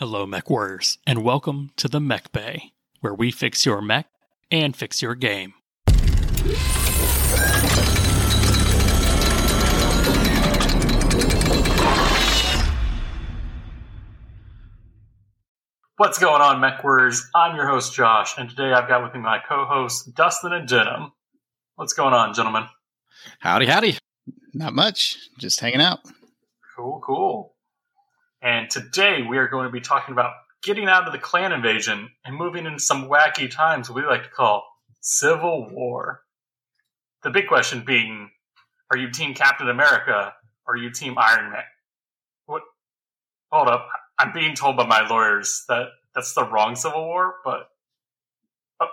Hello, Mech Warriors, and welcome to the Mech Bay, where we fix your mech and fix your game. What's going on, Mech Warriors? I'm your host, Josh, and today I've got with me my co hosts, Dustin and Denham. What's going on, gentlemen? Howdy, howdy. Not much. Just hanging out. Cool, cool. And today we are going to be talking about getting out of the clan invasion and moving into some wacky times we like to call Civil War. The big question being are you Team Captain America or are you Team Iron Man? What? Hold up. I'm being told by my lawyers that that's the wrong Civil War, but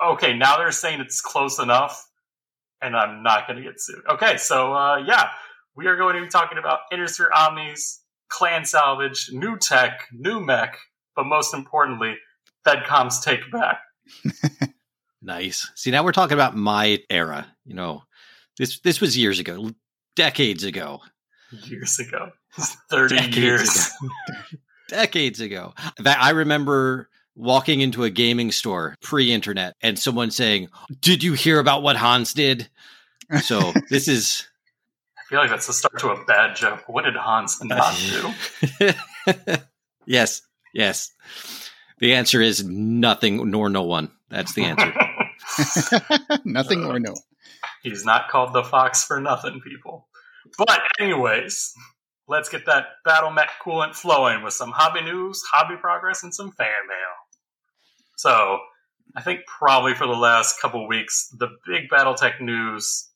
okay, now they're saying it's close enough and I'm not going to get sued. Okay, so uh, yeah, we are going to be talking about Inner Sphere Omnis, clan salvage, new tech, new mech, but most importantly, FedCom's take back. nice. See, now we're talking about my era. You know, this this was years ago, decades ago. Years ago, thirty decades years. Ago. decades ago. That I remember walking into a gaming store pre-internet and someone saying, "Did you hear about what Hans did?" So this is feel like that's the start to a bad joke. What did Hans not do? yes, yes. The answer is nothing nor no one. That's the answer. nothing uh, or no. He's not called the fox for nothing, people. But anyways, let's get that battle mech coolant flowing with some hobby news, hobby progress, and some fan mail. So, I think probably for the last couple weeks, the big BattleTech news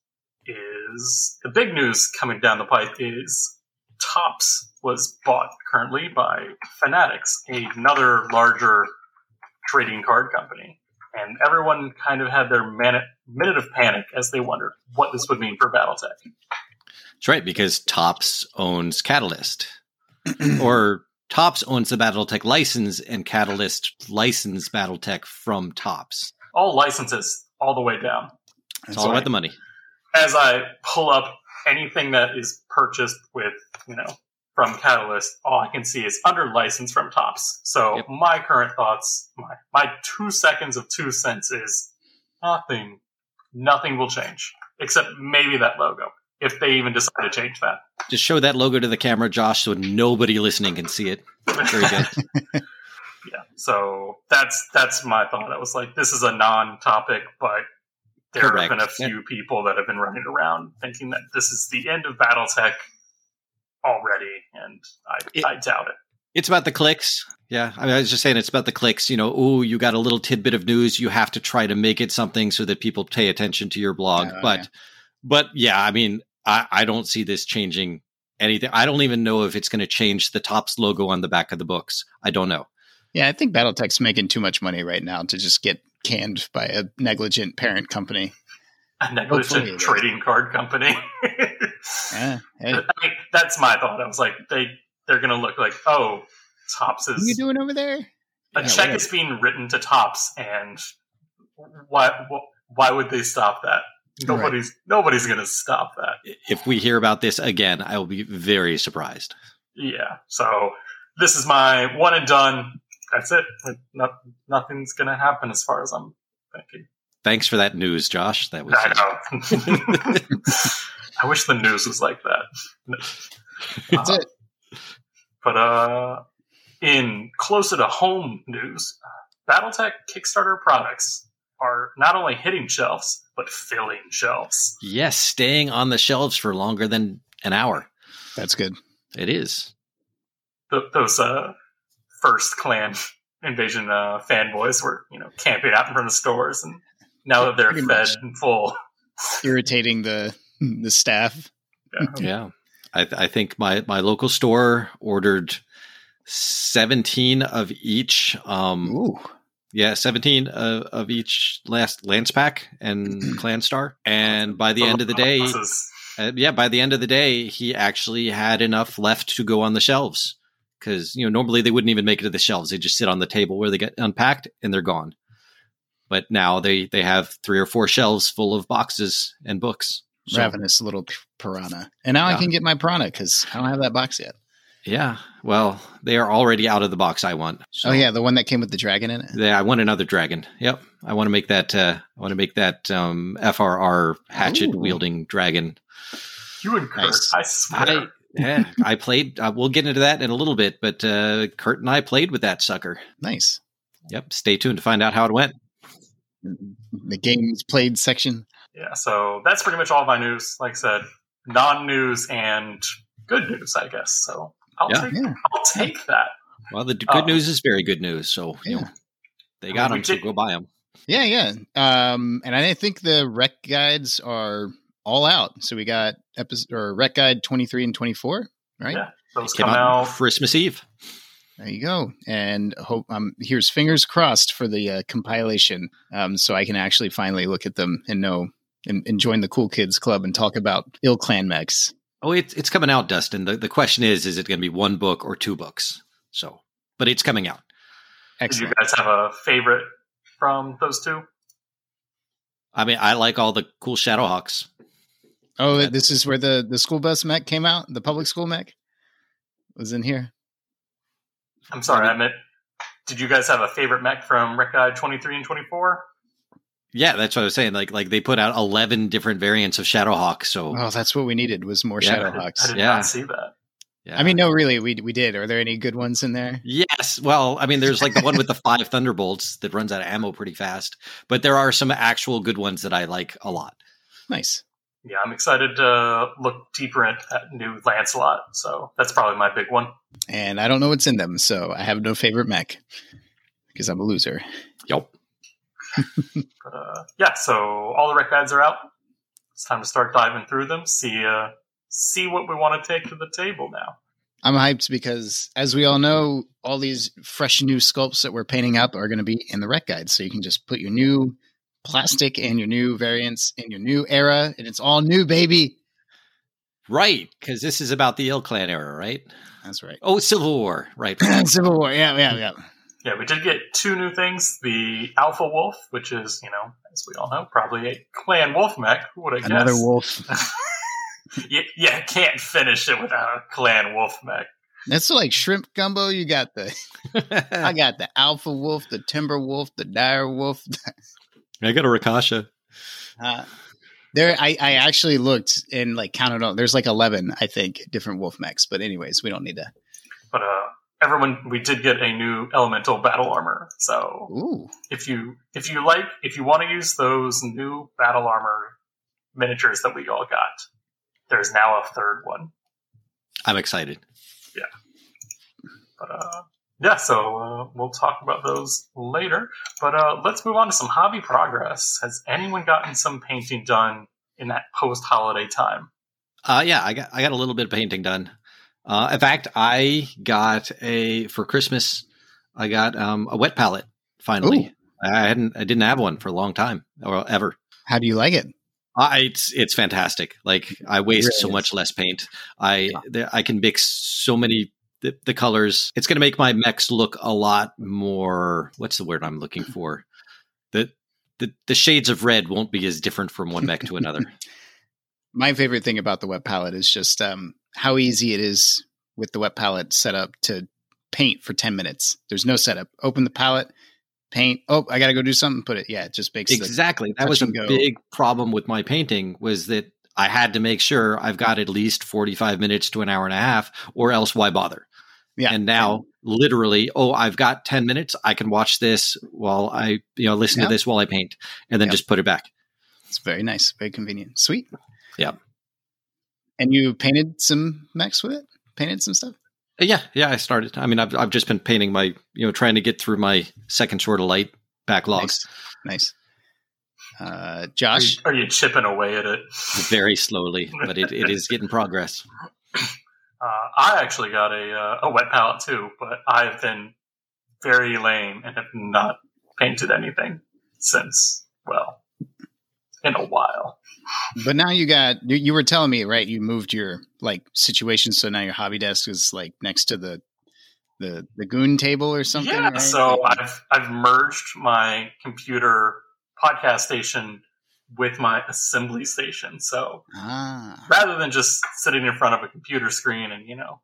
is the big news coming down the pipe is Topps was bought currently by Fanatics, another larger trading card company. And everyone kind of had their minute, minute of panic as they wondered what this would mean for Battletech. That's right, because Topps owns Catalyst. or Topps owns the Battletech license, and Catalyst licensed Battletech from Topps. All licenses, all the way down. It's all about the money as I pull up anything that is purchased with, you know, from Catalyst, all I can see is under license from Topps. So yep. my current thoughts, my, my two seconds of two cents is nothing, nothing will change except maybe that logo if they even decide to change that. Just show that logo to the camera, Josh, so nobody listening can see it. Very good. yeah. So that's that's my thought. I was like, this is a non-topic, but there Correct. have been a few yeah. people that have been running around thinking that this is the end of BattleTech already, and I, it, I doubt it. It's about the clicks. Yeah, I, mean, I was just saying it's about the clicks. You know, oh, you got a little tidbit of news. You have to try to make it something so that people pay attention to your blog. Oh, but, yeah. but yeah, I mean, I, I don't see this changing anything. I don't even know if it's going to change the Topps logo on the back of the books. I don't know. Yeah, I think BattleTech's making too much money right now to just get canned by a negligent parent company. A negligent trading card company. yeah, hey. I mean, that's my thought. I was like, they they're gonna look like, oh, Topps is. What are you doing over there? A yeah, check whatever. is being written to Topps, and why why would they stop that? Nobody's right. nobody's gonna stop that. If we hear about this again, I will be very surprised. Yeah. So this is my one and done that's it. Not, nothing's going to happen as far as I'm thinking. Thanks for that news, Josh. That was. I know. I wish the news was like that. That's uh, it. But uh, in closer to home news, BattleTech Kickstarter products are not only hitting shelves but filling shelves. Yes, staying on the shelves for longer than an hour. That's good. It is. The, those uh, first clan invasion uh, fanboys were you know camping out in front of stores, and now that they're Pretty fed much. and full, irritating the the staff. Yeah, yeah. I, I think my my local store ordered seventeen of each. Um, Ooh. Yeah, seventeen of, of each last lance pack and clan star, and by the end of the day. Uh, yeah, by the end of the day, he actually had enough left to go on the shelves because you know normally they wouldn't even make it to the shelves; they just sit on the table where they get unpacked and they're gone. But now they they have three or four shelves full of boxes and books. So, Ravenous little piranha, and now yeah. I can get my piranha because I don't have that box yet. Yeah. Well, they are already out of the box I want. So. Oh yeah, the one that came with the dragon in it. Yeah, I want another dragon. Yep. I want to make that uh I want to make that um FRR hatchet wielding dragon. You and Kurt, nice. I swear. I, yeah, I played. Uh, we'll get into that in a little bit, but uh, Kurt and I played with that sucker. Nice. Yep. Stay tuned to find out how it went. The games played section. Yeah. So that's pretty much all my news. Like I said, non-news and good news, I guess. So I'll yeah. take yeah. I'll take that. Well, the good um, news is very good news. So you know, they got I mean, them, did, so go buy them. Yeah, yeah. Um, and I think the rec guides are all out. So we got episode or rec guide twenty three and twenty four, right? Yeah, those come out Christmas Eve. There you go. And hope um, here's fingers crossed for the uh, compilation, um, so I can actually finally look at them and know and, and join the cool kids club and talk about ilClan mechs. Oh, it's it's coming out, Dustin. The the question is, is it going to be one book or two books? So, but it's coming out. Excellent. Do you guys have a favorite from those two? I mean, I like all the cool Shadowhawks. Oh, this is where the the school bus mech came out. The public school mech was in here. I'm sorry, I meant. Did you guys have a favorite mech from Rec Guide 23 and 24? Yeah, that's what I was saying. Like, like they put out eleven different variants of Shadowhawk. So, oh, that's what we needed was more yeah, Shadowhawks. I did, I did yeah. not see that. Yeah. I mean, no, really, we we did. Are there any good ones in there? Yes. Well, I mean, there's like the one with the five thunderbolts that runs out of ammo pretty fast, but there are some actual good ones that I like a lot. Nice. Yeah, I'm excited to look deeper at that new Lancelot. So that's probably my big one. And I don't know what's in them, so I have no favorite mech because I'm a loser. Yep. but uh, yeah, so all the rec guides are out. It's time to start diving through them. See uh, see what we want to take to the table now. I'm hyped because, as we all know, all these fresh new sculpts that we're painting up are going to be in the rec guide. So you can just put your new plastic and your new variants in your new era, and it's all new, baby. Right, because this is about the ilClan era, right? That's right. Oh, Civil War, right? Civil War, yeah, yeah, yeah. Yeah, we did get two new things: the Alpha Wolf, which is, you know, as we all know, probably a Clan Wolf mech. Who would I guess? Another wolf. you, yeah, can't finish it without a Clan Wolf mech. That's like shrimp gumbo. You got the, I got the Alpha Wolf, the Timber Wolf, the Dire Wolf. I got a Rakasha. Uh, there, I, I actually looked and like counted on. There's like eleven, I think, different wolf mechs. But anyways, we don't need to. But uh, everyone, we did get a new elemental battle armor. So Ooh. if you if you like, if you want to use those new battle armor miniatures that we all got, there's now a third one. I'm excited. Yeah. But uh, yeah, so uh, we'll talk about those later. But uh, let's move on to some hobby progress. Has anyone gotten some painting done in that post holiday time? Uh, yeah, I got I got a little bit of painting done. Uh, in fact, I got a for Christmas. I got um, a wet palette finally. Ooh. I hadn't I didn't have one for a long time or ever. How do you like it? I, it's it's fantastic. Like I waste really so is. much less paint. I yeah. I can mix so many the, the colors. It's going to make my mechs look a lot more. What's the word I'm looking for? The the the shades of red won't be as different from one mech to another. my favorite thing about the wet palette is just um, how easy it is with the wet palette setup to paint for 10 minutes. There's no setup. Open the palette, paint. Oh, I got to go do something. Put it. Yeah, it just makes exactly. That was a go. big problem with my painting was that I had to make sure I've got at least 45 minutes to an hour and a half, or else why bother? Yeah. And now literally, oh, I've got 10 minutes. I can watch this while I, you know, listen yep. to this while I paint and then yep. just put it back. It's very nice. Very convenient. Sweet. Yeah. And you painted some mechs with it? Painted some stuff? Uh, yeah. Yeah. I started. I mean, I've, I've just been painting my, you know, trying to get through my second Sword of Light backlog. Nice. nice. Uh, Josh, are you, are you, chipping away at it? Very slowly, but it, it is getting progress. Uh, I actually got a uh, a wet palette too, but I've been very lame and have not painted anything since. Well, in a while. But now you got you, were telling me right. You moved your like situation, so now your hobby desk is like next to the the the goon table or something. Yeah. Right? So I've I've merged my computer podcast station with my assembly station. So ah. rather than just sitting in front of a computer screen and, you know,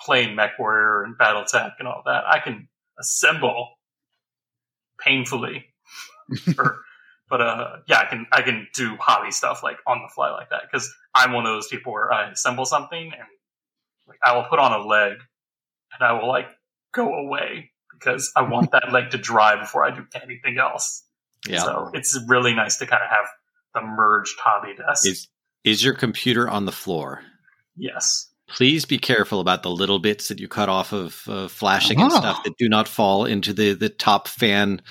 playing Mech Warrior and BattleTech and all that. I can assemble painfully, or, but uh, yeah, I can I can do hobby stuff like on the fly like that because I'm one of those people where I assemble something and like I will put on a leg and I will like go away because I want that leg to dry before I do anything else. Yeah. So it's really nice to kind of have the merged hobby desk. Is is your computer on the floor? Yes. Please be careful about the little bits that you cut off of uh, flashing and stuff that do not fall into the the top fan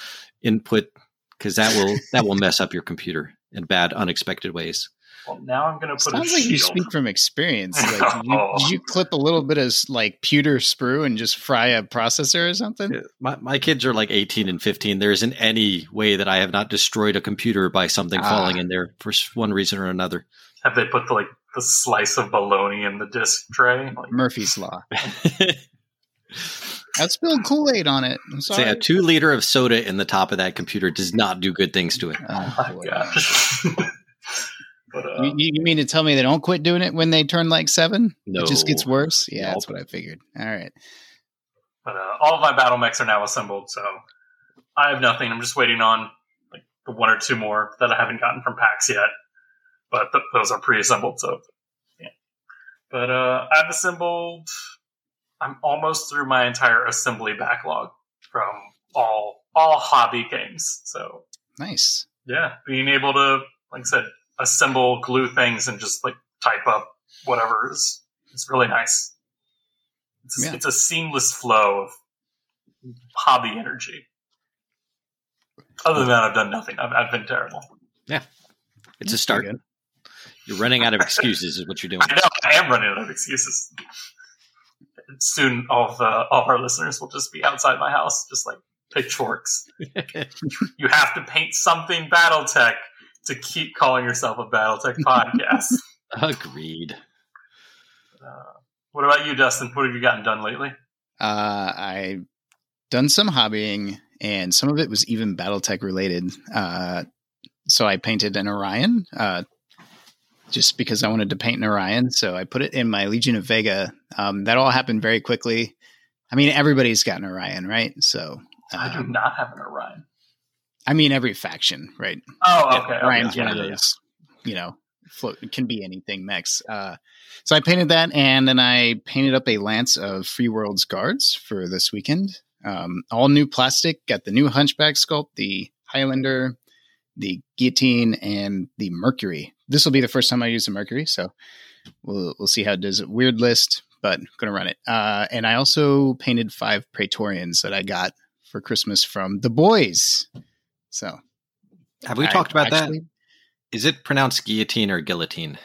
input because that will that will mess up your computer in bad unexpected ways. Well, now I'm going to put. Sounds like shield. you speak from experience. Like, you, oh. Did you clip a little bit of like pewter sprue and just fry a processor or something? My, my kids are like 18 and 15. There isn't any way that I have not destroyed a computer by something ah. falling in there for one reason or another. Have they put the, like the slice of bologna in the disc tray? Like- Murphy's Law. I spilled Kool Aid on it. I'm sorry. Say a two liter of soda in the top of that computer does not do good things to it. Oh, my gosh. But, uh, you, you, mean to tell me they don't quit doing it when they turn like seven? No, it just gets worse. Yeah, nope. that's what I figured. All right. But uh, all of my battle mechs are now assembled, so I have nothing. I'm just waiting on like the one or two more that I haven't gotten from PAX yet. But th- those are pre-assembled, so yeah. But uh, I've assembled. I'm almost through my entire assembly backlog from all all hobby games. So nice. Yeah, being able to, like I said, assemble, glue things, and just like type up whatever is it's really nice. It's, yeah. it's a seamless flow of hobby energy. Other than that, I've done nothing. I've, I've been terrible. Yeah, it's a start. You're running out of excuses, is what you're doing. I know. I am running out of excuses. Soon, all of, uh, all of our listeners will just be outside my house, just like pitchforks. you have to paint something BattleTech to keep calling yourself a BattleTech podcast. Agreed. Uh, what about you, Dustin? What have you gotten done lately? Uh, I've done some hobbying, and some of it was even BattleTech related. Uh, so I painted an Orion, uh, just because I wanted to paint an Orion. So I put it in my Legion of Vega. Um, that all happened very quickly. I mean, everybody's got an Orion, right? So um, I do um, not have an Orion. I mean, every faction, right? Oh, okay. Ryan's okay. one yeah, of those, yeah. you know, float can be anything mechs. Uh, so I painted that, and then I painted up a lance of Free Worlds guards for this weekend. Um, all new plastic. Got the new Hunchback sculpt, the Highlander, the Guillotine, and the Mercury. This will be the first time I use the Mercury, so we'll we'll see how it does. Weird list, but gonna run it. Uh, and I also painted five Praetorians that I got for Christmas from the boys. So, have we I talked about actually, that? Is it pronounced guillotine or guillotine?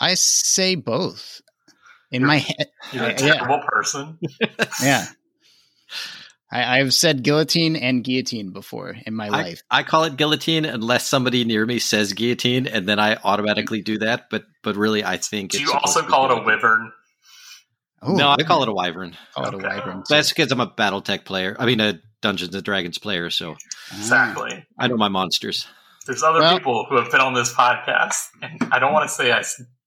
I say both. In you're, my head, you're a terrible yeah. person. yeah, I, have said guillotine and guillotine before in my I, life. I call it guillotine unless somebody near me says guillotine, and then I automatically do that. But but really, I think. Do you also call it a wyvern? Oh, no, I call it a wyvern. Call okay. it a wyvern. That's because I'm a BattleTech player. I mean, a Dungeons and Dragons player. So exactly, I know my monsters. There's other well, people who have been on this podcast, and I don't want to say I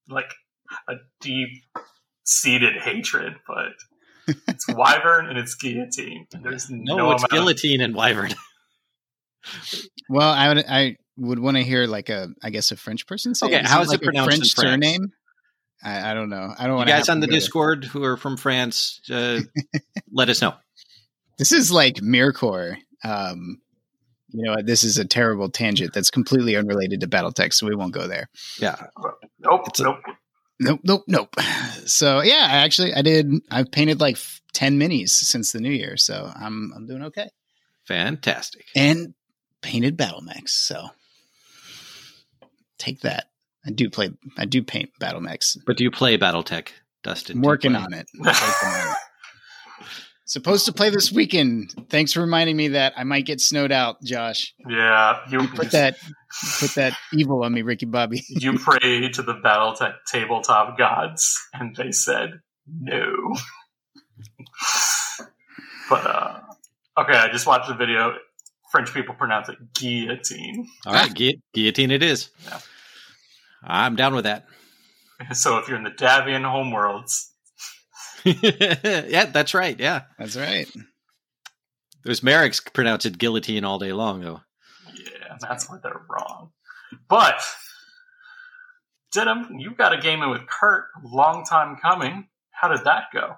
like a deep seated hatred, but it's Wyvern and it's Guillotine. There's no, no it's Guillotine of- and Wyvern. well, I would I would want to hear like a I guess a French person say. Okay, how is like it pronounced? French surname. I, I, don't know. I don't want you guys on the Discord who are from France. Uh, let us know. This is like Mircore. Um, you know, this is a terrible tangent that's completely unrelated to BattleTech, so we won't go there. Yeah. Nope. It's nope. A, nope. Nope. Nope. So yeah, I actually I did. I've painted like ten minis since the new year, so I'm I'm doing okay. Fantastic. And painted battle mechs. So take that. I do play. I do paint battle mechs. But do you play BattleTech, Dustin? I'm working on it. Working on it. Supposed to play this weekend. Thanks for reminding me that I might get snowed out, Josh. Yeah, you, put that put that evil on me, Ricky Bobby. you pray to the BattleTech tabletop gods, and they said no. but uh, okay, I just watched the video. French people pronounce it guillotine. All right, gu- guillotine it is. Yeah. I'm down with that. So if you're in the Davion homeworlds, yeah, that's right. Yeah, that's right. Those Marik's pronounce it guillotine all day long, though. Yeah, that's where they're wrong. But Denham, you got a game in with Kurt, long time coming. How did that go?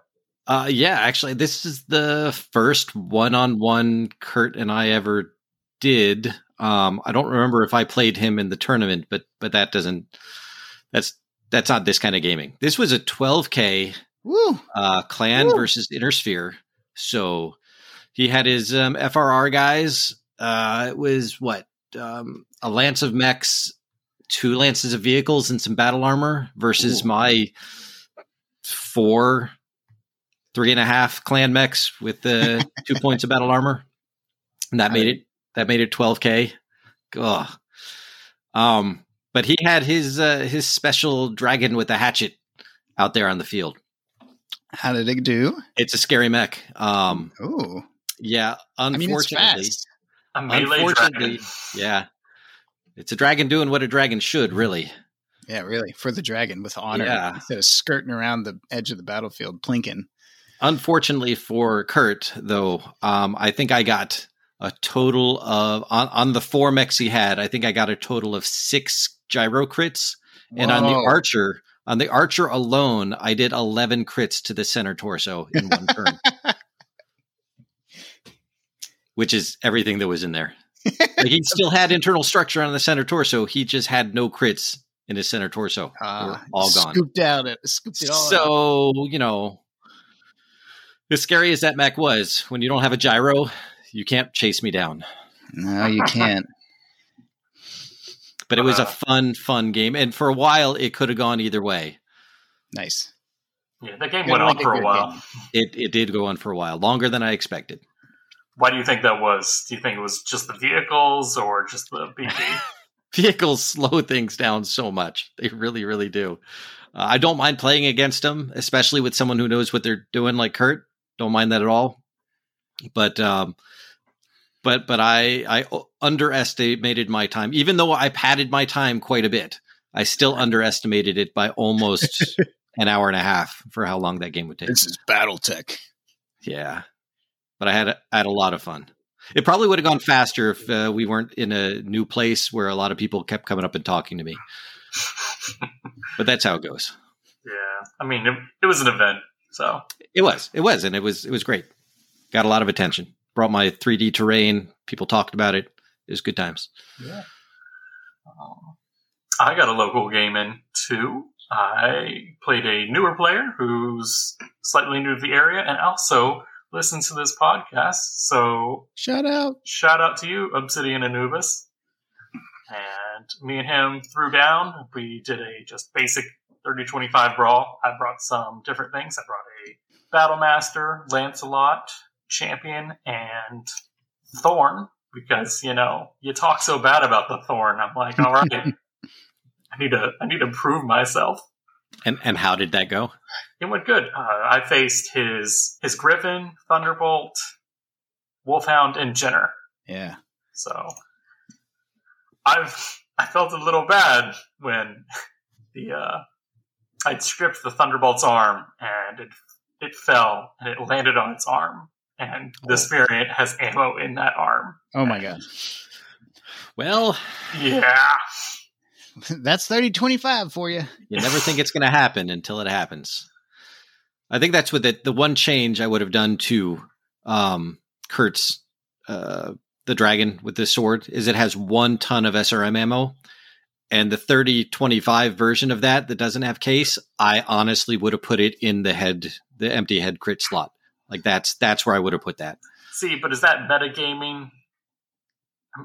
Uh, yeah, actually, this is the first one-on-one Kurt and I ever did. Um, I don't remember if I played him in the tournament, but but that doesn't. That's that's not this kind of gaming. This was a 12k Woo. Uh, clan Woo. versus Innersphere. So he had his um, FRR guys. Uh, it was what um, a lance of mechs, two lances of vehicles, and some battle armor versus Ooh. my four, three and a half clan mechs with the two points of battle armor. And that made it that made it 12k. Ugh. Um, but he had his uh, his special dragon with a hatchet out there on the field. How did it do? It's a scary mech. Um, oh, yeah. Unfortunately, I mean, unfortunately, yeah, it's a dragon doing what a dragon should, really. Yeah, really, for the dragon with honor yeah. instead of skirting around the edge of the battlefield, plinking. Unfortunately for Kurt, though, um, I think I got a total of on, on the four mechs he had. I think I got a total of six gyro crits, Whoa. and on the archer, on the archer alone, I did eleven crits to the center torso in one turn, which is everything that was in there. like he still had internal structure on the center torso. He just had no crits in his center torso. Uh, all gone. Scooped out it. Scooped it all. So out. you know, as scary as that mech was, when you don't have a gyro, you can't chase me down. No, you can't. But it was a fun, fun game, and for a while, it could have gone either way. Nice. Yeah, the game went on for a while. Game. It it did go on for a while, longer than I expected. Why do you think that was? Do you think it was just the vehicles or just the BP? vehicles slow things down so much. They really, really do. Uh, I don't mind playing against them, especially with someone who knows what they're doing, like Kurt. Don't mind that at all. But um, but but I I underestimated my time, even though I padded my time quite a bit. I still underestimated it by almost an hour and a half for how long that game would take. This is BattleTech. Yeah, but I had I had a lot of fun. It probably would have gone faster if uh, we weren't in a new place where a lot of people kept coming up and talking to me. but that's how it goes. Yeah, I mean, it, it was an event, so it was, it was, and it was, it was great. Got a lot of attention. Brought my 3D terrain. People talked about it. It was good times. Yeah. Um, I got a local game in too. I played a newer player who's slightly new to the area and also listens to this podcast. So shout out, shout out to you, Obsidian Anubis. And me and him threw down. We did a just basic 30-25 brawl. I brought some different things. I brought a Battle Master, Lancelot, Champion, and Thorn because you know you talk so bad about the Thorn. I'm like, all right. I need to I need to prove myself. And and how did that go? It went good. Uh, I faced his his Griffin, Thunderbolt, Wolfhound, and Jenner. Yeah. So I've I felt a little bad when the uh, I'd stripped the Thunderbolt's arm and it it fell and it landed on its arm and the oh. variant has ammo in that arm. Oh my god. Well, yeah. That's 30 25 for you. You never think it's going to happen until it happens. I think that's what the, the one change I would have done to um, Kurt's uh, the dragon with the sword is it has one ton of SRM ammo. And the 30 25 version of that that doesn't have case, I honestly would have put it in the head, the empty head crit slot. Like that's that's where I would have put that. See, but is that metagaming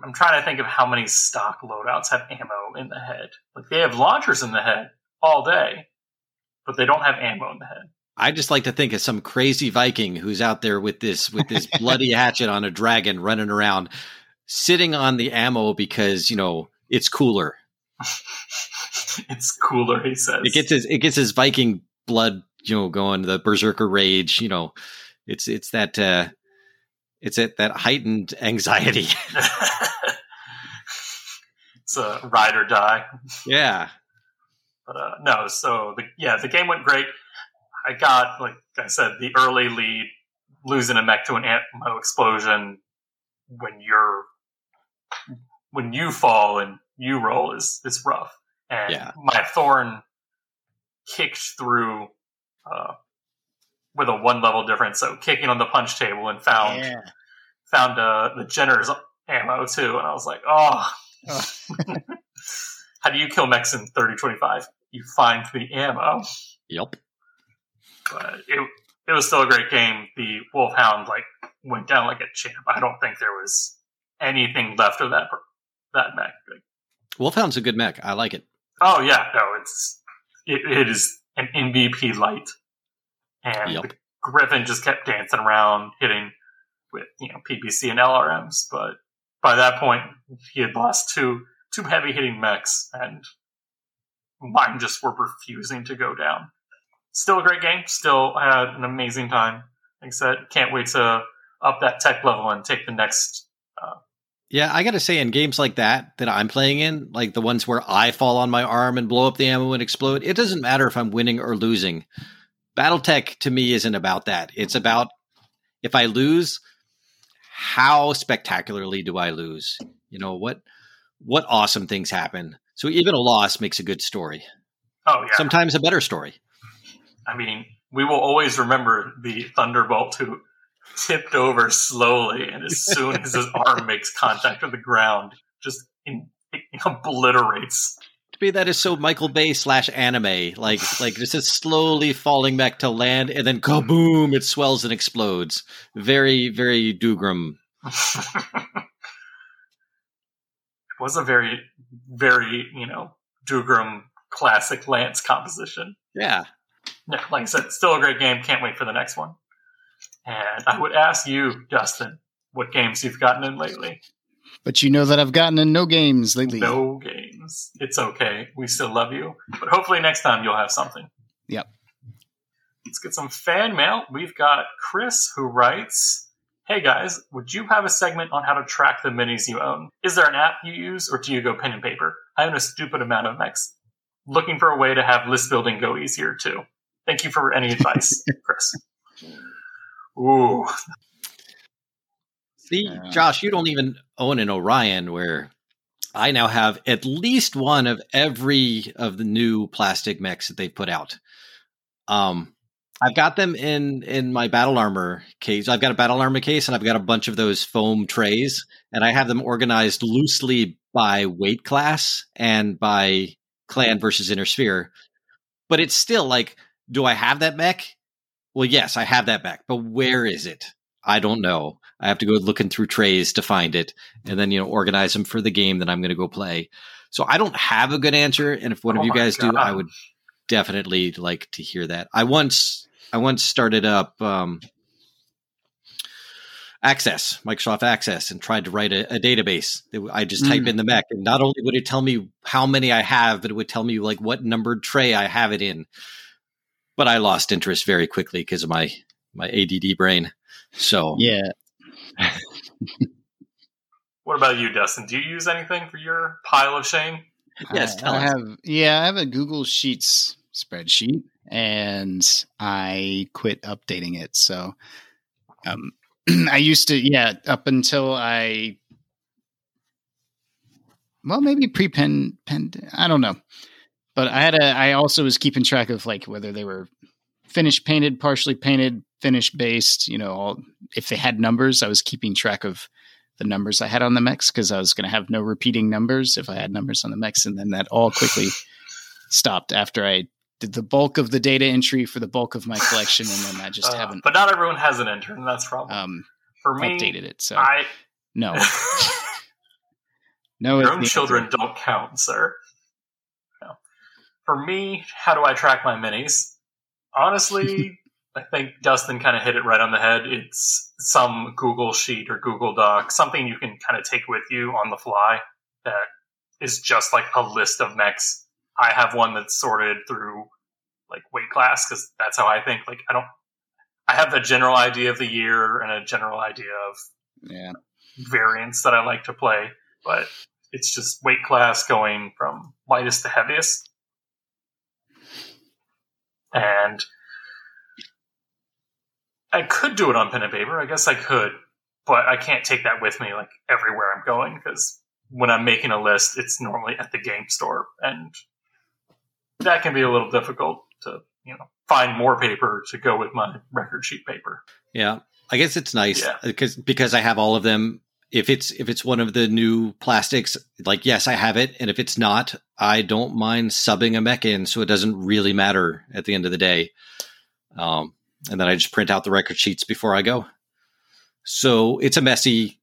I'm trying to think of how many stock loadouts have ammo in the head. Like they have launchers in the head all day, but they don't have ammo in the head. I just like to think of some crazy Viking who's out there with this with this bloody hatchet on a dragon running around, sitting on the ammo because you know it's cooler. it's cooler, he says. It gets his it gets his Viking blood, you know, going the berserker rage. You know, it's it's that uh, it's at that heightened anxiety. it's a ride or die. Yeah. But uh, no, so the, yeah, the game went great. I got, like I said, the early lead, losing a mech to an ammo explosion when you're when you fall and you roll is is rough. And yeah. my thorn kicked through uh, with a one level difference, so kicking on the punch table and found yeah. found uh, the Jenner's ammo too, and I was like, oh. oh. How do you kill mechs in thirty twenty five? You find the ammo. Yep. But it it was still a great game. The Wolfhound like went down like a champ. I don't think there was anything left of that that mech. Like, Wolfhound's a good mech. I like it. Oh yeah, no, it's it, it is an MVP light, and yep. Griffin just kept dancing around, hitting with you know PPC and LRMs. But by that point, he had lost two two heavy hitting mechs, and mine just were refusing to go down. Still a great game. Still had an amazing time. Like I said, can't wait to up that tech level and take the next uh, yeah, I got to say, in games like that that I'm playing in, like the ones where I fall on my arm and blow up the ammo and explode, it doesn't matter if I'm winning or losing. Battletech to me isn't about that. It's about if I lose, how spectacularly do I lose? You know what? What awesome things happen. So even a loss makes a good story. Oh yeah. Sometimes a better story. I mean, we will always remember the Thunderbolt who tipped over slowly, and as soon as his arm makes contact with the ground, just in, obliterates. To me, that is so Michael Bay slash anime. Like, like this is slowly falling back to land, and then kaboom! It swells and explodes. Very, very Dougram. it was a very, very you know Dougram classic Lance composition. Yeah. Yeah, like I said, still a great game. Can't wait for the next one. And I would ask you, Dustin, what games you've gotten in lately. But you know that I've gotten in no games lately. No games. It's okay. We still love you. But hopefully next time you'll have something. Yep. Let's get some fan mail. We've got Chris who writes Hey guys, would you have a segment on how to track the minis you own? Is there an app you use or do you go pen and paper? I own a stupid amount of mechs. Looking for a way to have list building go easier too. Thank you for any advice, Chris. Ooh. See, Josh, you don't even own an Orion where I now have at least one of every of the new plastic mechs that they've put out. Um, I've got them in in my battle armor case. I've got a battle armor case, and I've got a bunch of those foam trays, and I have them organized loosely by weight class and by clan versus inner sphere. But it's still like, do I have that mech? Well, yes, I have that mech, but where is it? I don't know. I have to go looking through trays to find it and then, you know, organize them for the game that I'm going to go play. So I don't have a good answer. And if one oh of you guys God. do, I would definitely like to hear that. I once, I once started up, um, Access, Microsoft Access, and tried to write a, a database. I just mm. type in the mech, and not only would it tell me how many I have, but it would tell me like what numbered tray I have it in but I lost interest very quickly because of my my ADD brain. So yeah. what about you, Dustin? Do you use anything for your pile of shame? Yes, I, I have. Yeah, I have a Google Sheets spreadsheet, and I quit updating it. So, um, I used to, yeah, up until I, well, maybe pre pen pen. I don't know. But I had a I also was keeping track of like whether they were finished painted, partially painted, finish based, you know, all if they had numbers, I was keeping track of the numbers I had on the mechs because I was going to have no repeating numbers if I had numbers on the mechs, and then that all quickly stopped after I did the bulk of the data entry for the bulk of my collection, and then I just uh, haven't. But not everyone has an intern. That's problem. Um, for me, updated it. So I no, no. Your own children answer. don't count, sir No. for me, how do I track my minis? Honestly, I think Dustin kind of hit it right on the head. It's some Google Sheet or Google Doc, something you can kind of take with you on the fly that is just like a list of mechs. I have one that's sorted through like weight class because that's how I think. Like, I don't, I have a general idea of the year and a general idea of yeah. variants that I like to play, but it's just weight class going from lightest to heaviest. And I could do it on pen and paper. I guess I could, but I can't take that with me like everywhere I'm going because when I'm making a list, it's normally at the game store, and that can be a little difficult to you know find more paper to go with my record sheet paper. Yeah, I guess it's nice because yeah. because I have all of them. If it's if it's one of the new plastics, like yes, I have it, and if it's not, I don't mind subbing a mech in, so it doesn't really matter at the end of the day. Um, and then I just print out the record sheets before I go. So it's a messy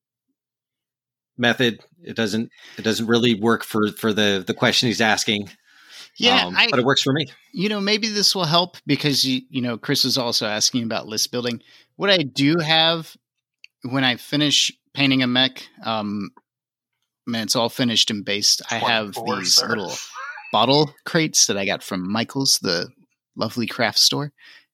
method. It doesn't it doesn't really work for for the the question he's asking. Yeah, um, I, but it works for me. You know, maybe this will help because you you know Chris is also asking about list building. What I do have when I finish painting a mech, um, man, it's all finished and based. I have these sir. little bottle crates that I got from Michaels, the lovely craft store,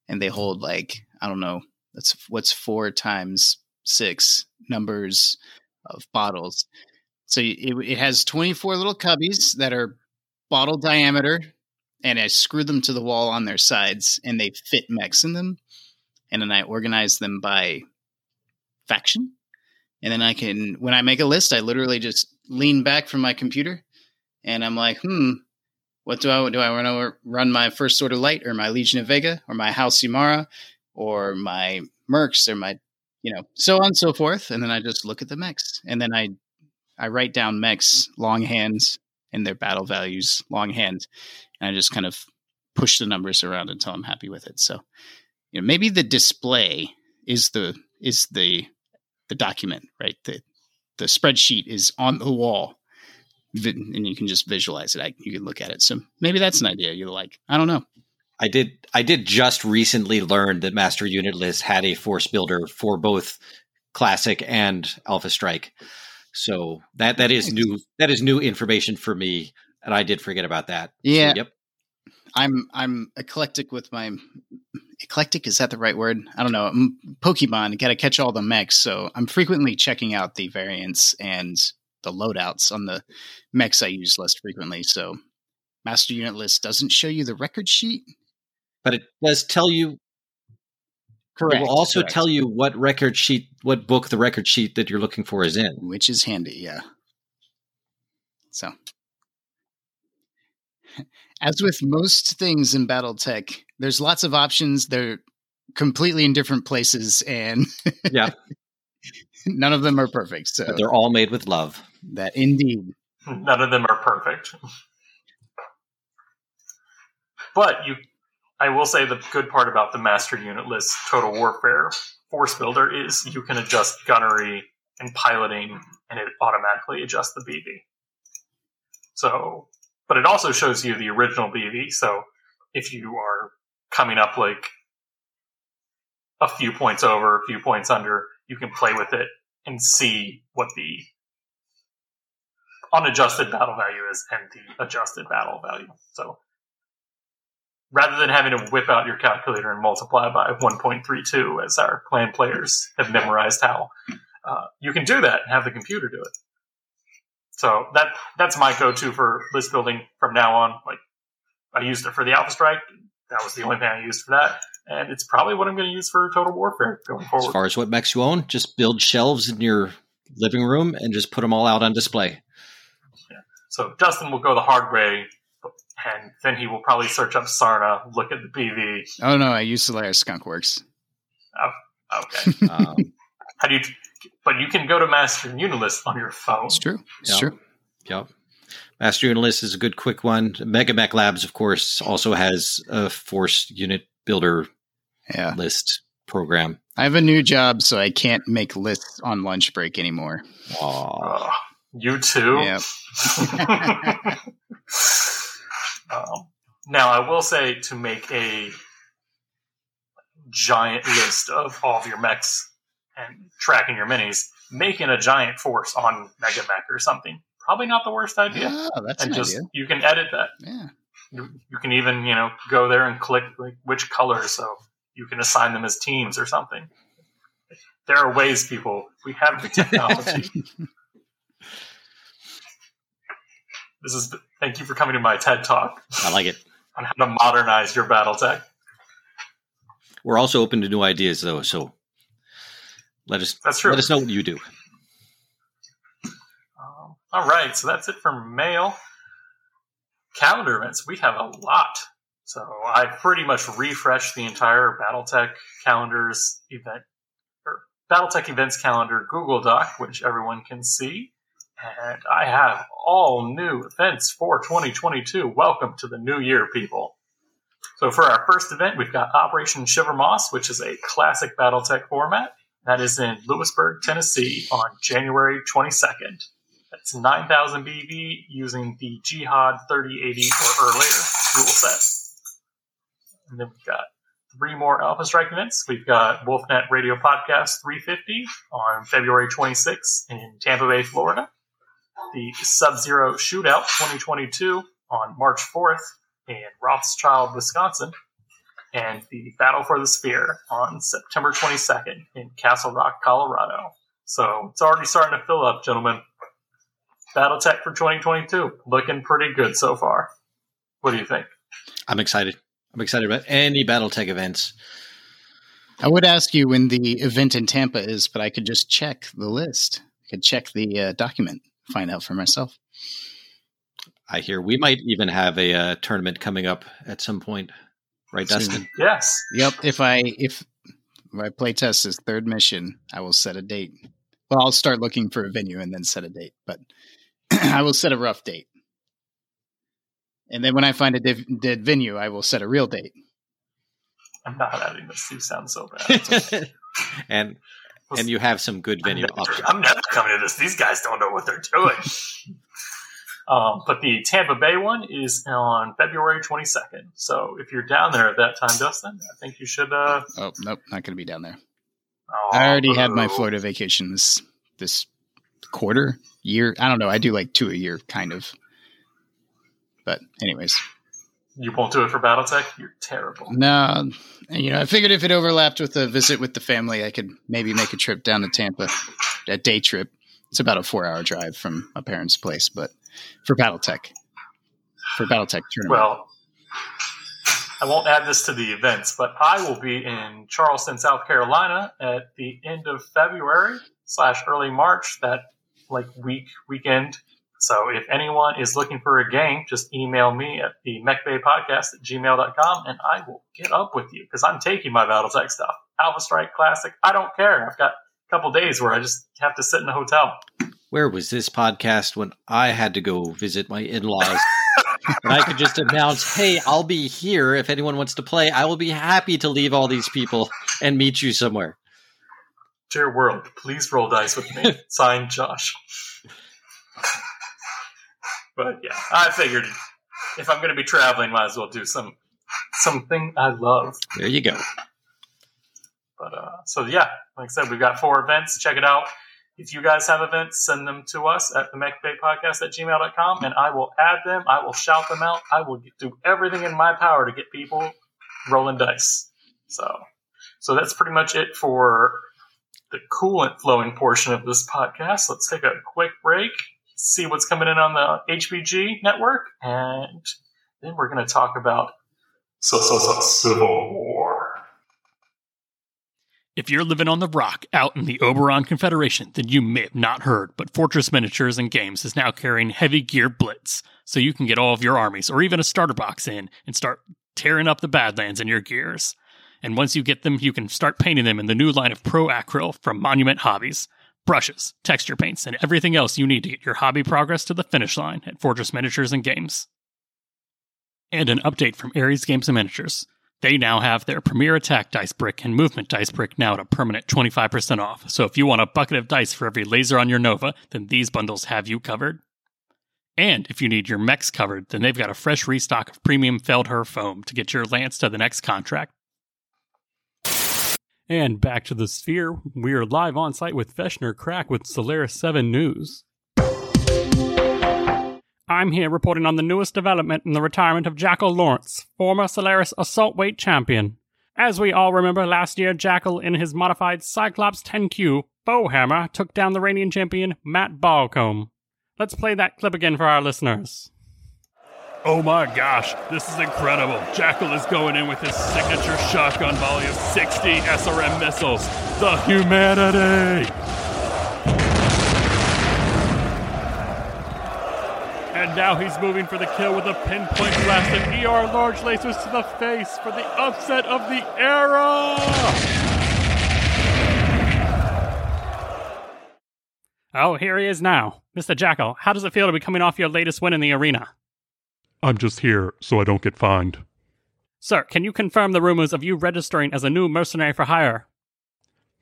and they hold like I don't know that's what's four times six numbers of bottles. So it, it has 24 little cubbies that are bottle diameter, and I screw them to the wall on their sides, and they fit mechs in them. And then I organize them by faction. And then I can, when I make a list, I literally just lean back from my computer, and I'm like, hmm, what do I do? I want to run my first order light, or my Legion of Vega, or my House Imarra, or my Mercs, or my you know, so on and so forth. And then I just look at the mechs, and then I I write down mechs longhand and their battle values longhand, and I just kind of push the numbers around until I'm happy with it. So, you know, maybe the display is the is the the document, right? The the spreadsheet is on the wall, and you can just visualize it. I, you can look at it. So maybe that's an idea you like. I don't know. I did I did just recently learn that Master Unit List had a force builder for both Classic and Alpha Strike. So that that is new that is new information for me and I did forget about that. Yeah. So, yep. I'm I'm eclectic with my eclectic is that the right word? I don't know. I'm Pokemon got to catch all the mechs, so I'm frequently checking out the variants and the loadouts on the mechs I use less frequently. So master unit list doesn't show you the record sheet but it does tell you. Correct. It will also correct. tell you what record sheet, what book the record sheet that you're looking for is in, which is handy. Yeah. So, as with most things in BattleTech, there's lots of options. They're completely in different places, and yeah, none of them are perfect. So but they're all made with love. That indeed. None of them are perfect. But you I will say the good part about the master unit list Total Warfare Force Builder is you can adjust gunnery and piloting, and it automatically adjusts the BV. So, but it also shows you the original BV. So, if you are coming up like a few points over, a few points under, you can play with it and see what the unadjusted battle value is and the adjusted battle value. So rather than having to whip out your calculator and multiply by 1.32 as our clan players have memorized how, uh, you can do that and have the computer do it. So that that's my go-to for list building from now on. Like I used it for the Alpha Strike. That was the only thing I used for that, and it's probably what I'm going to use for Total Warfare going forward. As far as what mechs you own, just build shelves in your living room and just put them all out on display. Yeah. So Dustin will go the hard way and then he will probably search up Sarna, look at the BV. Oh no, I use Solaris Skunkworks. Oh, okay. um, How do you? But you can go to Master Unit List on your phone. It's true. It's yep. true. Yep. Master Unit List is a good quick one. MegaMekLabs, of course, also has a Force Unit Builder yeah. list program. I have a new job, so I can't make lists on lunch break anymore. Aww. you too? Yep. Um, now, I will say to make a giant list of all of your mechs and tracking your minis, making a giant force on Mega Mech or something probably not the worst idea. Oh, that's and just idea. you can edit that. Yeah. You, you can even you know go there and click like which color, so you can assign them as teams or something. There are ways, people. We have the technology. This is thank you for coming to my TED talk. I like it on how to modernize your battle tech. We're also open to new ideas, though. So let us that's true. Let us know what you do. All right, so that's it for mail. Calendar events. We have a lot. So I pretty much refreshed the entire BattleTech calendars event or BattleTech events calendar Google Doc, which everyone can see. And I have all new events for 2022. Welcome to the new year, people. So for our first event, we've got Operation Shiver Moss, which is a classic BattleTech format. That is in Lewisburg, Tennessee on January 22nd. That's 9000 BV using the Jihad 3080 or earlier rule set. And then we've got three more Alpha Strike events. We've got Wolfnet Radio Podcast 350 on February 26th in Tampa Bay, Florida. The Sub Zero Shootout 2022 on March 4th in Rothschild, Wisconsin. And the Battle for the Sphere on September 22nd in Castle Rock, Colorado. So it's already starting to fill up, gentlemen. BattleTech for 2022 looking pretty good so far. What do you think? I'm excited. I'm excited about any BattleTech events. I would ask you when the event in Tampa is, but I could just check the list. I could check the uh, document, find out for myself. I hear we might even have a uh, tournament coming up at some point, right, Soon. Dustin? Yes. Yep. If I if my playtest is third mission, I will set a date. Well, I'll start looking for a venue and then set a date, but I will set a rough date. And then when I find a div- dead venue, I will set a real date. I'm not adding this. You sound so bad. and and you have some good venue I'm never, I'm never coming to this. These guys don't know what they're doing. um, but the Tampa Bay one is on February 22nd. So if you're down there at that time, Dustin, I think you should. Uh... Oh nope, not going to be down there. Oh, I already had my Florida vacation this this quarter year. I don't know. I do like two a year, kind of. But anyways, you won't do it for BattleTech. You're terrible. No, you know, I figured if it overlapped with a visit with the family, I could maybe make a trip down to Tampa, a day trip. It's about a four-hour drive from my parents' place, but for BattleTech, for BattleTech tournament. Well, I won't add this to the events, but I will be in Charleston, South Carolina, at the end of February slash early March. That like week weekend so if anyone is looking for a game, just email me at the mechbay podcast at gmail.com and I will get up with you because I'm taking my Battletech stuff. Alpha Strike Classic, I don't care. I've got a couple days where I just have to sit in a hotel. Where was this podcast when I had to go visit my in laws? and I could just announce, hey, I'll be here if anyone wants to play. I will be happy to leave all these people and meet you somewhere. Dear world, please roll dice with me. Signed, Josh. But yeah, I figured if I'm going to be traveling, might as well do some something I love. There you go. But uh, so yeah, like I said, we've got four events. Check it out. If you guys have events, send them to us at the Podcast at gmail.com and I will add them. I will shout them out. I will do everything in my power to get people rolling dice. So, so that's pretty much it for the coolant flowing portion of this podcast. Let's take a quick break see what's coming in on the HBG network, and then we're going to talk about So So So Civil War. If you're living on the rock out in the Oberon Confederation, then you may have not heard, but Fortress Miniatures and Games is now carrying Heavy Gear Blitz, so you can get all of your armies or even a starter box in and start tearing up the Badlands in your gears. And once you get them, you can start painting them in the new line of Pro Acryl from Monument Hobbies brushes, texture paints, and everything else you need to get your hobby progress to the finish line at Fortress Miniatures and Games. And an update from Aries Games and Miniatures. They now have their Premier Attack dice brick and Movement dice brick now at a permanent 25% off. So if you want a bucket of dice for every laser on your Nova, then these bundles have you covered. And if you need your mechs covered, then they've got a fresh restock of premium Feldherr foam to get your lance to the next contract. And back to the sphere, we are live on site with Feshner Crack with Solaris 7 News. I'm here reporting on the newest development in the retirement of Jackal Lawrence, former Solaris assault weight champion. As we all remember, last year Jackal, in his modified Cyclops 10Q Bowhammer, took down the reigning champion Matt Balcombe. Let's play that clip again for our listeners. Oh my gosh, this is incredible. Jackal is going in with his signature shotgun volley of 60 SRM missiles. The humanity! And now he's moving for the kill with a pinpoint blast of ER large lasers to the face for the upset of the era! Oh, here he is now. Mr. Jackal, how does it feel to be coming off your latest win in the arena? I'm just here so I don't get fined. Sir, can you confirm the rumors of you registering as a new mercenary for hire?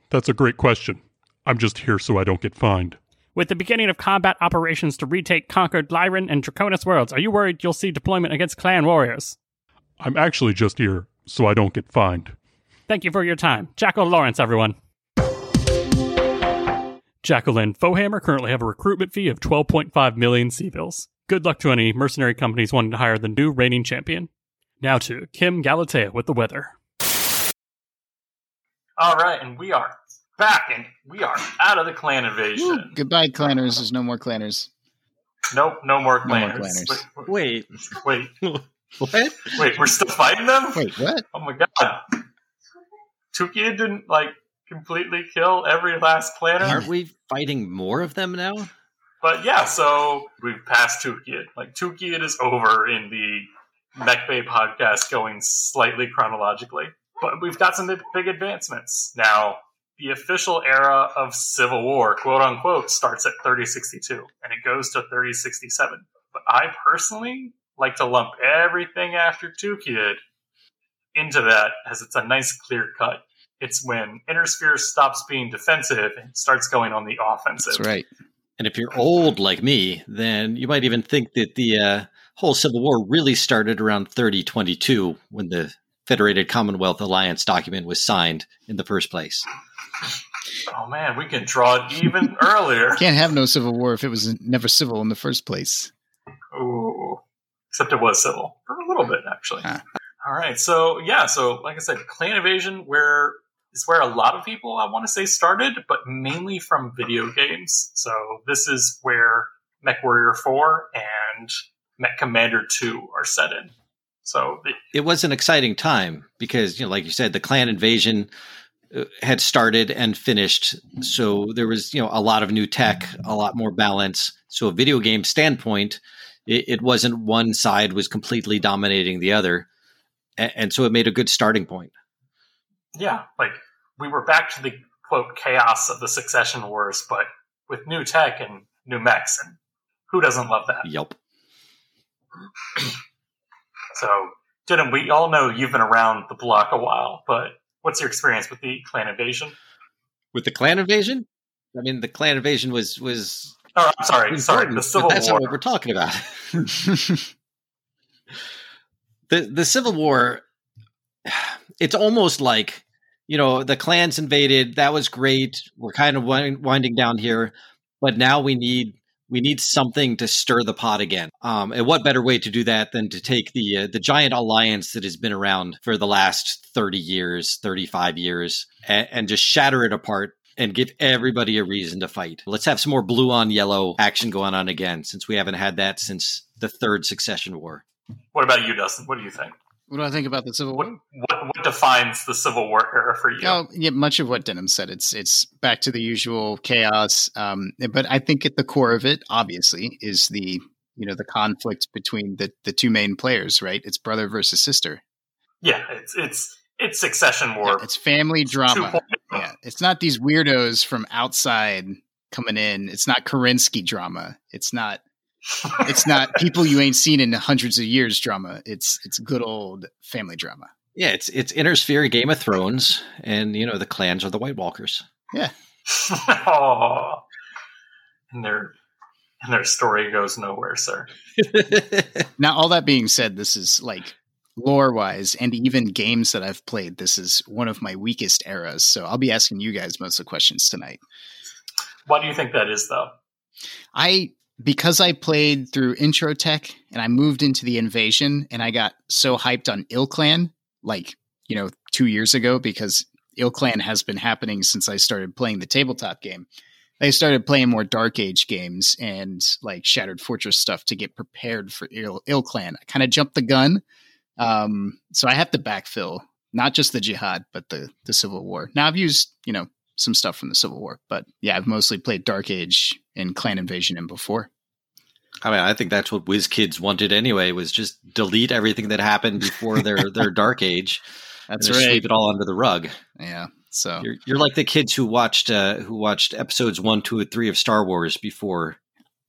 That's a great question. I'm just here so I don't get fined. With the beginning of combat operations to retake conquered Lyran and Draconis worlds, are you worried you'll see deployment against clan warriors? I'm actually just here so I don't get fined. Thank you for your time. Jackal Lawrence, everyone. Jackal and Fohammer currently have a recruitment fee of 12.5 million C-bills. Good luck to any mercenary companies wanting to hire the new reigning champion. Now to Kim Galatea with the weather. All right, and we are back, and we are out of the clan invasion. Ooh, goodbye, clanners. There's no more clanners. Nope, no more clanners. No more clanners. Wait, wait, wait. what? Wait, we're still fighting them? Wait, what? Oh my god. Tukayyid didn't like completely kill every last clanner. Aren't we fighting more of them now? But yeah, so we've passed Tukayyid. Like Tukayyid is over in the Mech Bay podcast going slightly chronologically. But we've got some big advancements. Now, the official era of Civil War, quote unquote, starts at 3062 and it goes to 3067. But I personally like to lump everything after Tukayyid into that as it's a nice clear cut. It's when Inner Sphere stops being defensive and starts going on the offensive. That's right. And if you're old like me, then you might even think that the uh, whole Civil War really started around 3022 when the Federated Commonwealth Alliance document was signed in the first place. Oh man, we can draw it even earlier. Can't have no civil war if it was never civil in the first place. Ooh, except it was civil for a little bit, actually. Huh. All right, so yeah, so like I said, clan invasion, where is where a lot of people I want to say started, but mainly from video games. So this is where Mech Warrior 4 and Mech Commander 2 are set in. So the- it was an exciting time because, you know, like you said, the clan invasion uh, had started and finished. So there was, you know, a lot of new tech, a lot more balance. So a video game standpoint, it, it wasn't one side was completely dominating the other. And, and so it made a good starting point. Yeah, like we were back to the quote chaos of the succession wars, but with new tech and new mechs, and who doesn't love that? Yep. so, Denham, we all know you've been around the block a while, but what's your experience with the clan invasion? With the clan invasion? I mean, the clan invasion was was. Oh, I'm sorry, sorry. The Civil that's War. That's what we're talking about. the the Civil War. It's almost like you know, the clans invaded. That was great. We're kind of winding down here, but now we need we need something to stir the pot again. Um, and what better way to do that than to take the uh, the giant alliance that has been around for the last thirty years, thirty five years, and, and just shatter it apart and give everybody a reason to fight. Let's have some more blue on yellow action going on again, since we haven't had that since the third succession war. What about you, Dustin? What do you think? What do I think about the Civil War? What, what, what defines the Civil War era for you? Oh, yeah, much of what Denham said. It's it's back to the usual chaos. Um, but I think at the core of it, obviously, is the you know the conflict between the the two main players. Right? It's brother versus sister. Yeah, it's it's it's succession war. Yeah, it's family drama. Yeah, it's not these weirdos from outside coming in. It's not Kerensky drama. It's not it's not people you ain't seen in hundreds of years drama. It's it's good old family drama. Yeah, it's it's inner sphere Game of Thrones, and you know the clans are the White Walkers. Yeah. oh, and their and their story goes nowhere, sir. now, all that being said, this is like lore wise, and even games that I've played. This is one of my weakest eras. So I'll be asking you guys most of the questions tonight. Why do you think that is, though? I because I played through Intro Tech and I moved into the Invasion and I got so hyped on ilClan, like, you know, two years ago, because ilClan has been happening since I started playing the tabletop game. I started playing more Dark Age games and like Shattered Fortress stuff to get prepared for Il, ilClan. I kind of jumped the gun, um, so I have to backfill not just the Jihad, but the the Civil War. Now I've used you know some stuff from the Civil War, but yeah, I've mostly played Dark Age and Clan Invasion and before. I mean, I think that's what WizKids wanted anyway. Was just delete everything that happened before their their Dark Age. That's right. Sweep it all under the rug. Yeah. So you're, you're like the kids who watched uh, who watched episodes one, two, and three of Star Wars before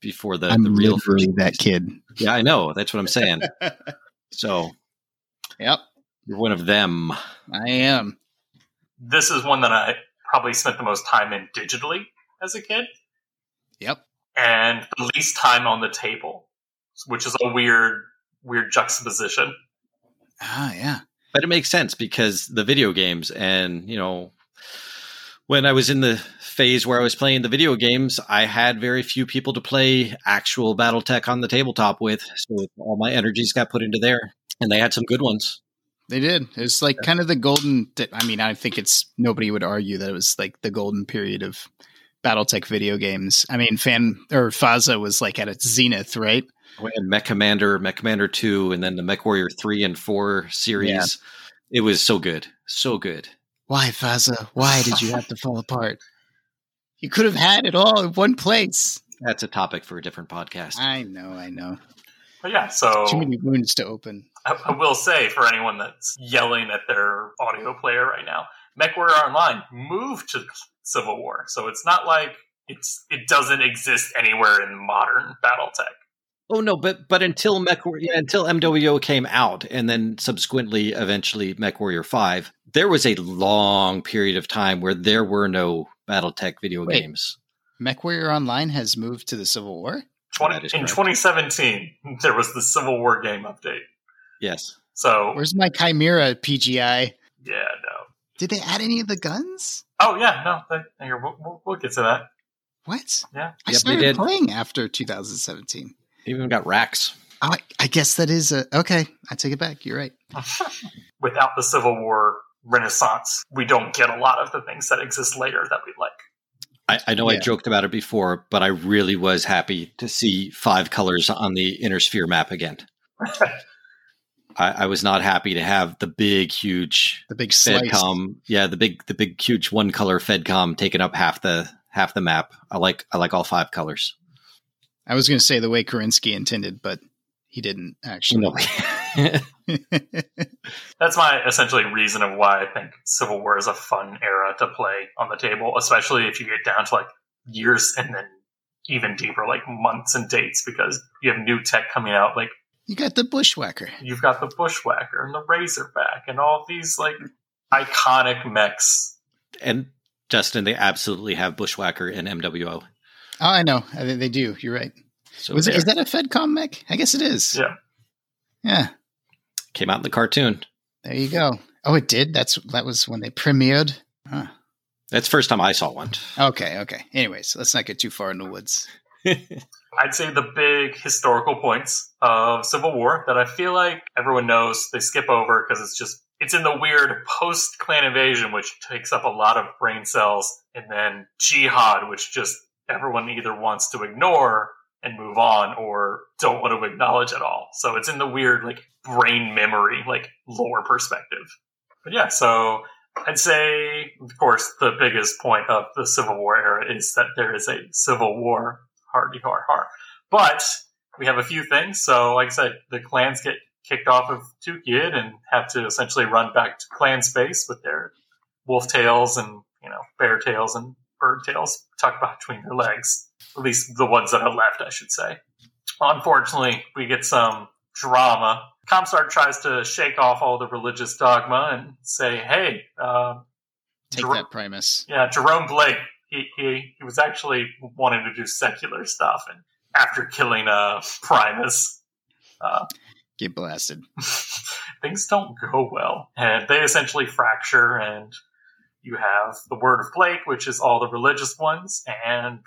before the, I'm the real first. that kid. Yeah, I know. That's what I'm saying. so, yep, you're one of them. I am. This is one that I probably spent the most time in digitally as a kid. Yep, and the least time on the table, which is a weird, weird juxtaposition. Ah, yeah. But it makes sense because the video games and, you know, when I was in the phase where I was playing the video games, I had very few people to play actual BattleTech on the tabletop with. So all my energies got put into there, and they had some good ones. They did. It's like kind of the golden. I mean, I think it's nobody would argue that it was like the golden period of BattleTech video games. I mean, Fan or FASA was like at its zenith, right? Oh, and Mech Commander, Mech Commander Two, and then the Mech Warrior Three and Four series. Yeah. It was so good, so good. Why, FASA? Why did you have to fall apart? You could have had it all in one place. That's a topic for a different podcast. I know, I know. But yeah, so too many wounds to open. I, I, will say for anyone that's yelling at their audio player right now, MechWarrior Online moved to Civil War, so it's not like it's it doesn't exist anywhere in modern BattleTech. Oh no, but but until Mech yeah, until MWO came out, and then subsequently, eventually, Mech Warrior Five, there was a long period of time where there were no BattleTech video Wait, games. Mech Warrior Online has moved to the Civil War. 20, in 2017, there was the Civil War game update. Yes. So where's my Chimera PGI? Yeah, no. Did they add any of the guns? Oh yeah, no. They, here, we'll, we'll, get to that. What? Yeah. I yep, started playing after 2017 even got racks. Oh, I, I guess that is a okay. I take it back. You're right. Without the Civil War Renaissance, we don't get a lot of the things that exist later that we like. I, I know yeah. I joked about it before, but I really was happy to see five colors on the inner sphere map again. I, I, was not happy to have the big, huge, the big Fedcom. Yeah, the big, the big, huge one color Fedcom taking up half the half the map. I like, I like all five colors. I was going to say the way Kerensky intended, but he didn't actually. No. That's my essentially reason of why I think Civil War is a fun era to play on the table, especially if you get down to like years and then even deeper, like months and dates, because you have new tech coming out. Like you got the Bushwhacker, you've got the Bushwhacker and the Razorback, and all these like iconic mechs. And Justin, they absolutely have Bushwhacker and MWO. Oh, I know. I think they do. You're right. So Was it, is that a Fedcom mech? I guess it is. Yeah. Yeah. Came out in the cartoon. There you go. Oh, it did. That's that was when they premiered. Huh. That's first time I saw one. Okay. Okay. Anyways, let's not get too far in the woods. I'd say the big historical points of Civil War that I feel like everyone knows they skip over because it's just it's in the weird post clan invasion, which takes up a lot of brain cells, and then jihad, which just everyone either wants to ignore and move on or don't want to acknowledge at all. So it's in the weird like brain memory, like lore perspective. But yeah, so I'd say, of course, the biggest point of the Civil War era is that there is a civil war, hardy har har. But we have a few things. So, like I said, the clans get kicked off of Tukayyid and have to essentially run back to clan space with their wolf tails and you know bear tails and bird tails tucked between their legs. At least the ones that are left, I should say. Unfortunately, we get some drama. Comstar tries to shake off all the religious dogma and say, hey, uh, take Jer- that Primus. Yeah, Jerome Blake, he, he, he was actually wanting to do secular stuff. And after killing uh, Primus, uh, get blasted. things don't go well. And they essentially fracture and you have the Word of Blake, which is all the religious ones, and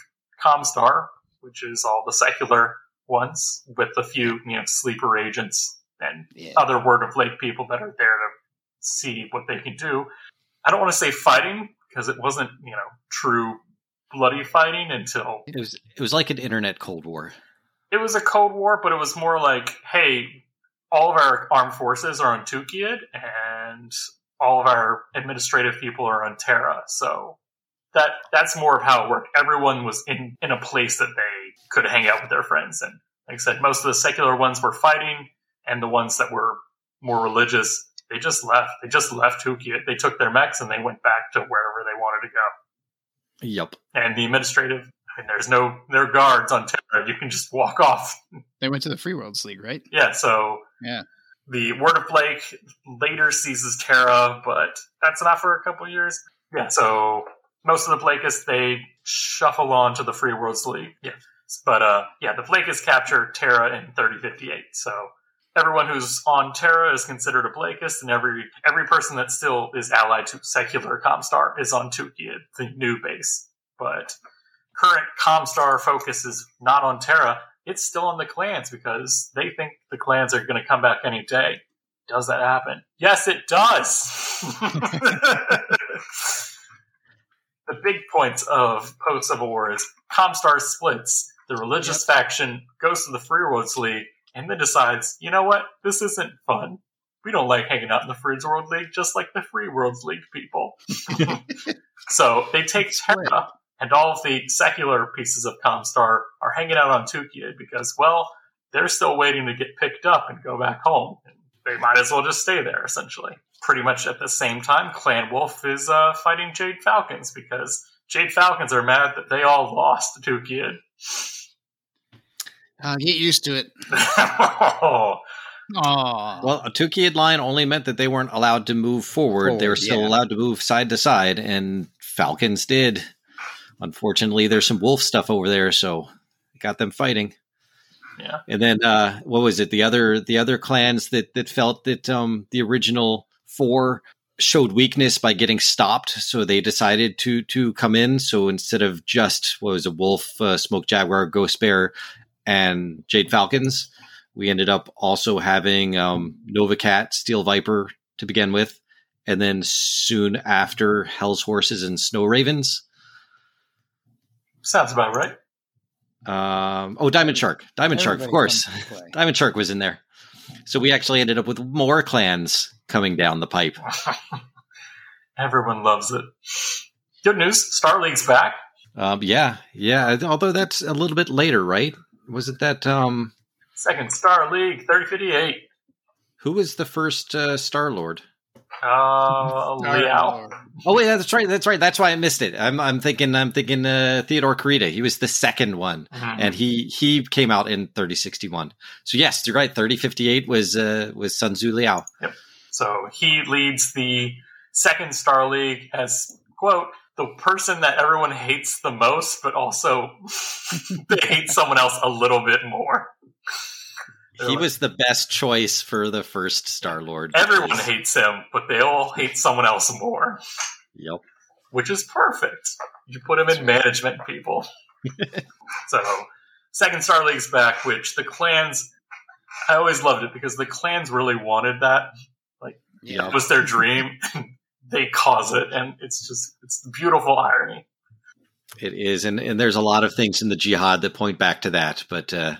Comstar, which is all the secular ones, with a few you know sleeper agents and yeah. other Word of Blake people that are there to see what they can do. I don't want to say fighting because it wasn't you know true bloody fighting until it was it was like an internet Cold War. It was a Cold War, but it was more like, hey, all of our armed forces are on Tukayyid, and all of our administrative people are on Terra. So that that's more of how it worked. Everyone was in in a place that they could hang out with their friends, and like I said, most of the secular ones were fighting, and the ones that were more religious, they just left. They just left Tukayyid. They took their mechs and they went back to wherever they wanted to go. Yep. And the administrative, I mean, there's no there are guards on Terra. You can just walk off. They went to the Free Worlds League, right? Yeah. So Yeah. the Word of Blake later seizes Terra, but that's not for a couple years. Yeah, so most of the Blakeists they shuffle on to the Free Worlds League. Yeah, but uh, yeah, the Blakeists capture Terra in 3058. So everyone who's on Terra is considered a Blakeist, and every every person that still is allied to secular Comstar is on Tukayyid, the new base. But current Comstar focus is not on Terra; it's still on the clans because they think the clans are going to come back any day. Does that happen? Yes, it does. the big points of post Civil War is Comstar splits. The religious faction goes to the Free Worlds League and then decides, you know what, this isn't fun. We don't like hanging out in the Free World League just like the Free Worlds League people. so they take Terra, and all of the secular pieces of Comstar are hanging out on Tukayyid because, well, they're still waiting to get picked up and go back home. And they might as well just stay there, essentially. Pretty much at the same time, Clan Wolf is uh, fighting Jade Falcons because Jade Falcons are mad that they all lost to Tukid. Uh, get used to it. oh, Aw. Well, a Tukayyid line only meant that they weren't allowed to move forward. they were still yeah. allowed to move side to side, and Falcons did. Unfortunately, there's some wolf stuff over there, so it got them fighting. Yeah. And then uh, what was it? The other the other clans that that felt that um, the original four showed weakness by getting stopped, so they decided to to come in. So instead of just what was it, Wolf, uh, Smoke Jaguar, Ghost Bear, and Jade Falcons, we ended up also having um, Nova Cat, Steel Viper to begin with, and then soon after Hell's Horses and Snow Ravens. sounds about right. Um, oh, Diamond Shark, Diamond Shark, of course. comes to play. Diamond Shark was in there. So we actually ended up with more clans coming down the pipe. Everyone loves it. Good news, Star League's back. Um, yeah, yeah. Although that's a little bit later, right? Was it that? Um, Second Star League, 3058. who was the first uh, Star Lord? Uh, Liao. Oh wait, that's right. That's right. That's why I missed it. I'm, I'm thinking. I'm thinking. Uh, Theodore Kurita. He was the second one, Mhm. and he he came out in 3061. So yes, you're right. 3058 was uh, was Sun Tzu Liao. Yep. So he leads the second Star League as, quote, the person that everyone hates the most, but also they hate someone else a little bit more. They're He like, was the best choice for the first Star Lord. Everyone because- hates him, but they all hate someone else more, Yep. which is perfect. You put him in management, people. so, second Star League's back, which the clans, I always loved it because the clans really wanted that. Like, Yeah. It was their dream. they cause it, and it's just, it's the beautiful irony. It is, and, and there's a lot of things in the jihad that point back to that, but uh,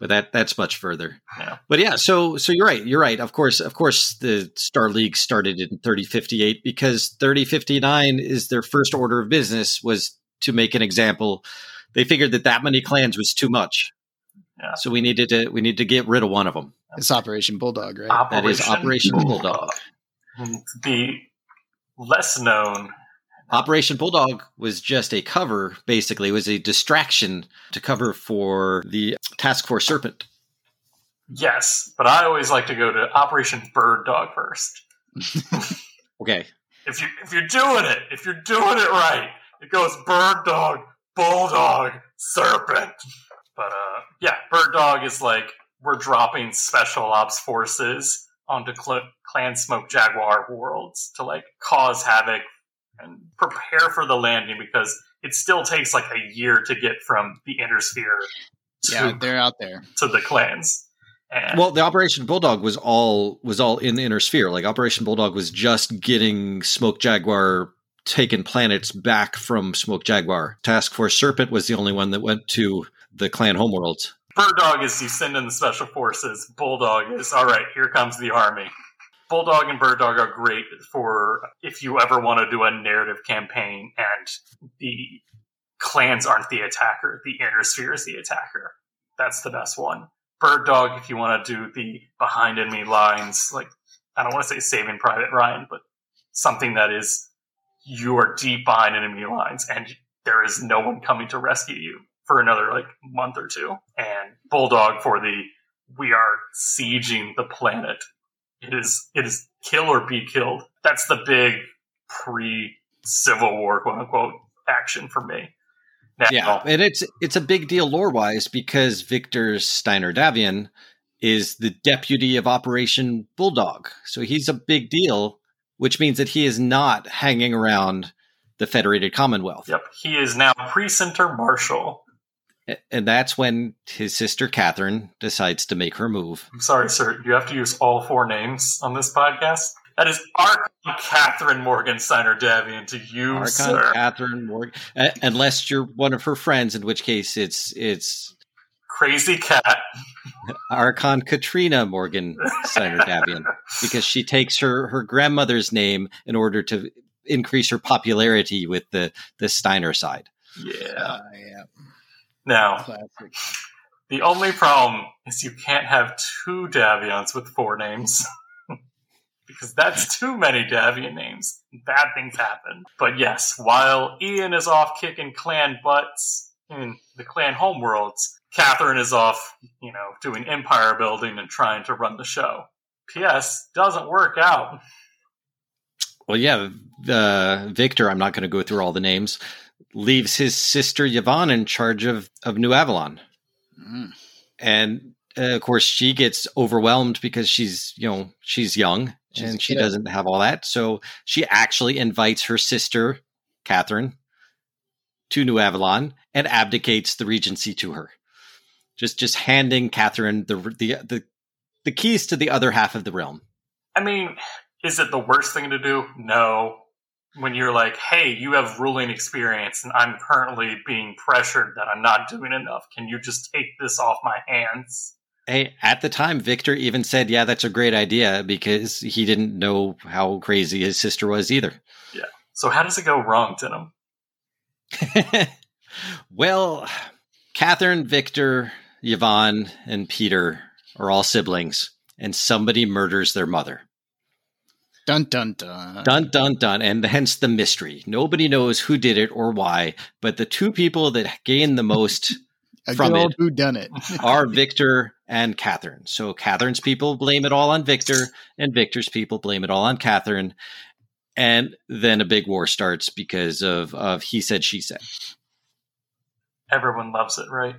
but that that's much further. Yeah. But yeah, so so you're right. You're right. Of course, of course, the Star League started in 3058 because 3059 is their first order of business was to make an example. They figured that that many clans was too much, Yeah. so we needed to we need to get rid of one of them. It's Operation Bulldog, right? That is Operation Bulldog. The less known, Operation Bulldog was just a cover, basically, it was a distraction to cover for the Task Force Serpent. yes, but I always like to go to Operation Bird Dog first. Okay. If you if you're doing it, if you're doing it right, it goes Bird Dog, Bulldog, Serpent. But uh, yeah, Bird Dog is like we're dropping special ops forces onto Cl- Clan Smoke Jaguar worlds to like cause havoc and prepare for the landing because it still takes like a year to get from the inner sphere to, Yeah, they're out there. to the clans. And Well, the Operation Bulldog was all was all in the inner sphere. Like Operation Bulldog was just getting Smoke Jaguar taken planets back from Smoke Jaguar. Task Force Serpent was the only one that went to the clan homeworlds. Bird Dog is you send in the special forces. Bulldog is all right. Here comes the army. Bulldog and Bird Dog are great for if you ever want to do a narrative campaign and the clans aren't the attacker, the inner sphere is the attacker. That's the best one. Bird Dog, if you want to do the behind enemy lines, like I don't want to say Saving Private Ryan, but something that is you are deep behind enemy lines and there is no one coming to rescue you for another like month or two. And Bulldog for the we are sieging the planet. It is it is kill or be killed. That's the big pre Civil War quote unquote action for me. Now, yeah, and it's it's a big deal lore wise because Victor Steiner Davion is the deputy of Operation Bulldog, so he's a big deal, which means that he is not hanging around the Federated Commonwealth. Yep, he is now precentor marshal. And that's when his sister Catherine decides to make her move. I'm sorry, sir. You have to use all four names on this podcast. That is Archon Catherine Morgan Steiner Davion to you, Archon sir. Catherine Morgan, uh, unless you're one of her friends, in which case it's it's crazy cat. Archon Katrina Morgan Steiner Davion, because she takes her her grandmother's name in order to increase her popularity with the the Steiner side. Yeah, uh, yeah. Now, Classic. the only problem is you can't have two Davions with four names because that's too many Davion names. Bad things happen. But yes, while Ian is off kicking clan butts in the clan homeworlds, Catherine is off, you know, doing empire building and trying to run the show. P.S. doesn't work out. Well, yeah, uh, Victor, I'm not going to go through all the names, leaves his sister Yvonne in charge of, of New Avalon. Mm. And uh, of course, she gets overwhelmed because she's, you know, she's young She's and she doesn't have all that. So she actually invites her sister, Catherine, to New Avalon and abdicates the regency to her. Just just handing Catherine the the the, the keys to the other half of the realm. I mean, is it the worst thing to do? No. When you're like, hey, you have ruling experience and I'm currently being pressured that I'm not doing enough. Can you just take this off my hands? Hey, at the time, Victor even said, "Yeah, that's a great idea," because he didn't know how crazy his sister was either. Yeah. So how does it go wrong, Denham? well, Catherine, Victor, Yvonne, and Peter are all siblings, and somebody murders their mother. Dun dun dun. Dun dun dun. And hence the mystery. Nobody knows who did it or why, but the two people that gain the most from it who done it are Victor and Catherine. So Catherine's people blame it all on Victor, and Victor's people blame it all on Catherine. And then a big war starts because of of he said she said. Everyone loves it, right?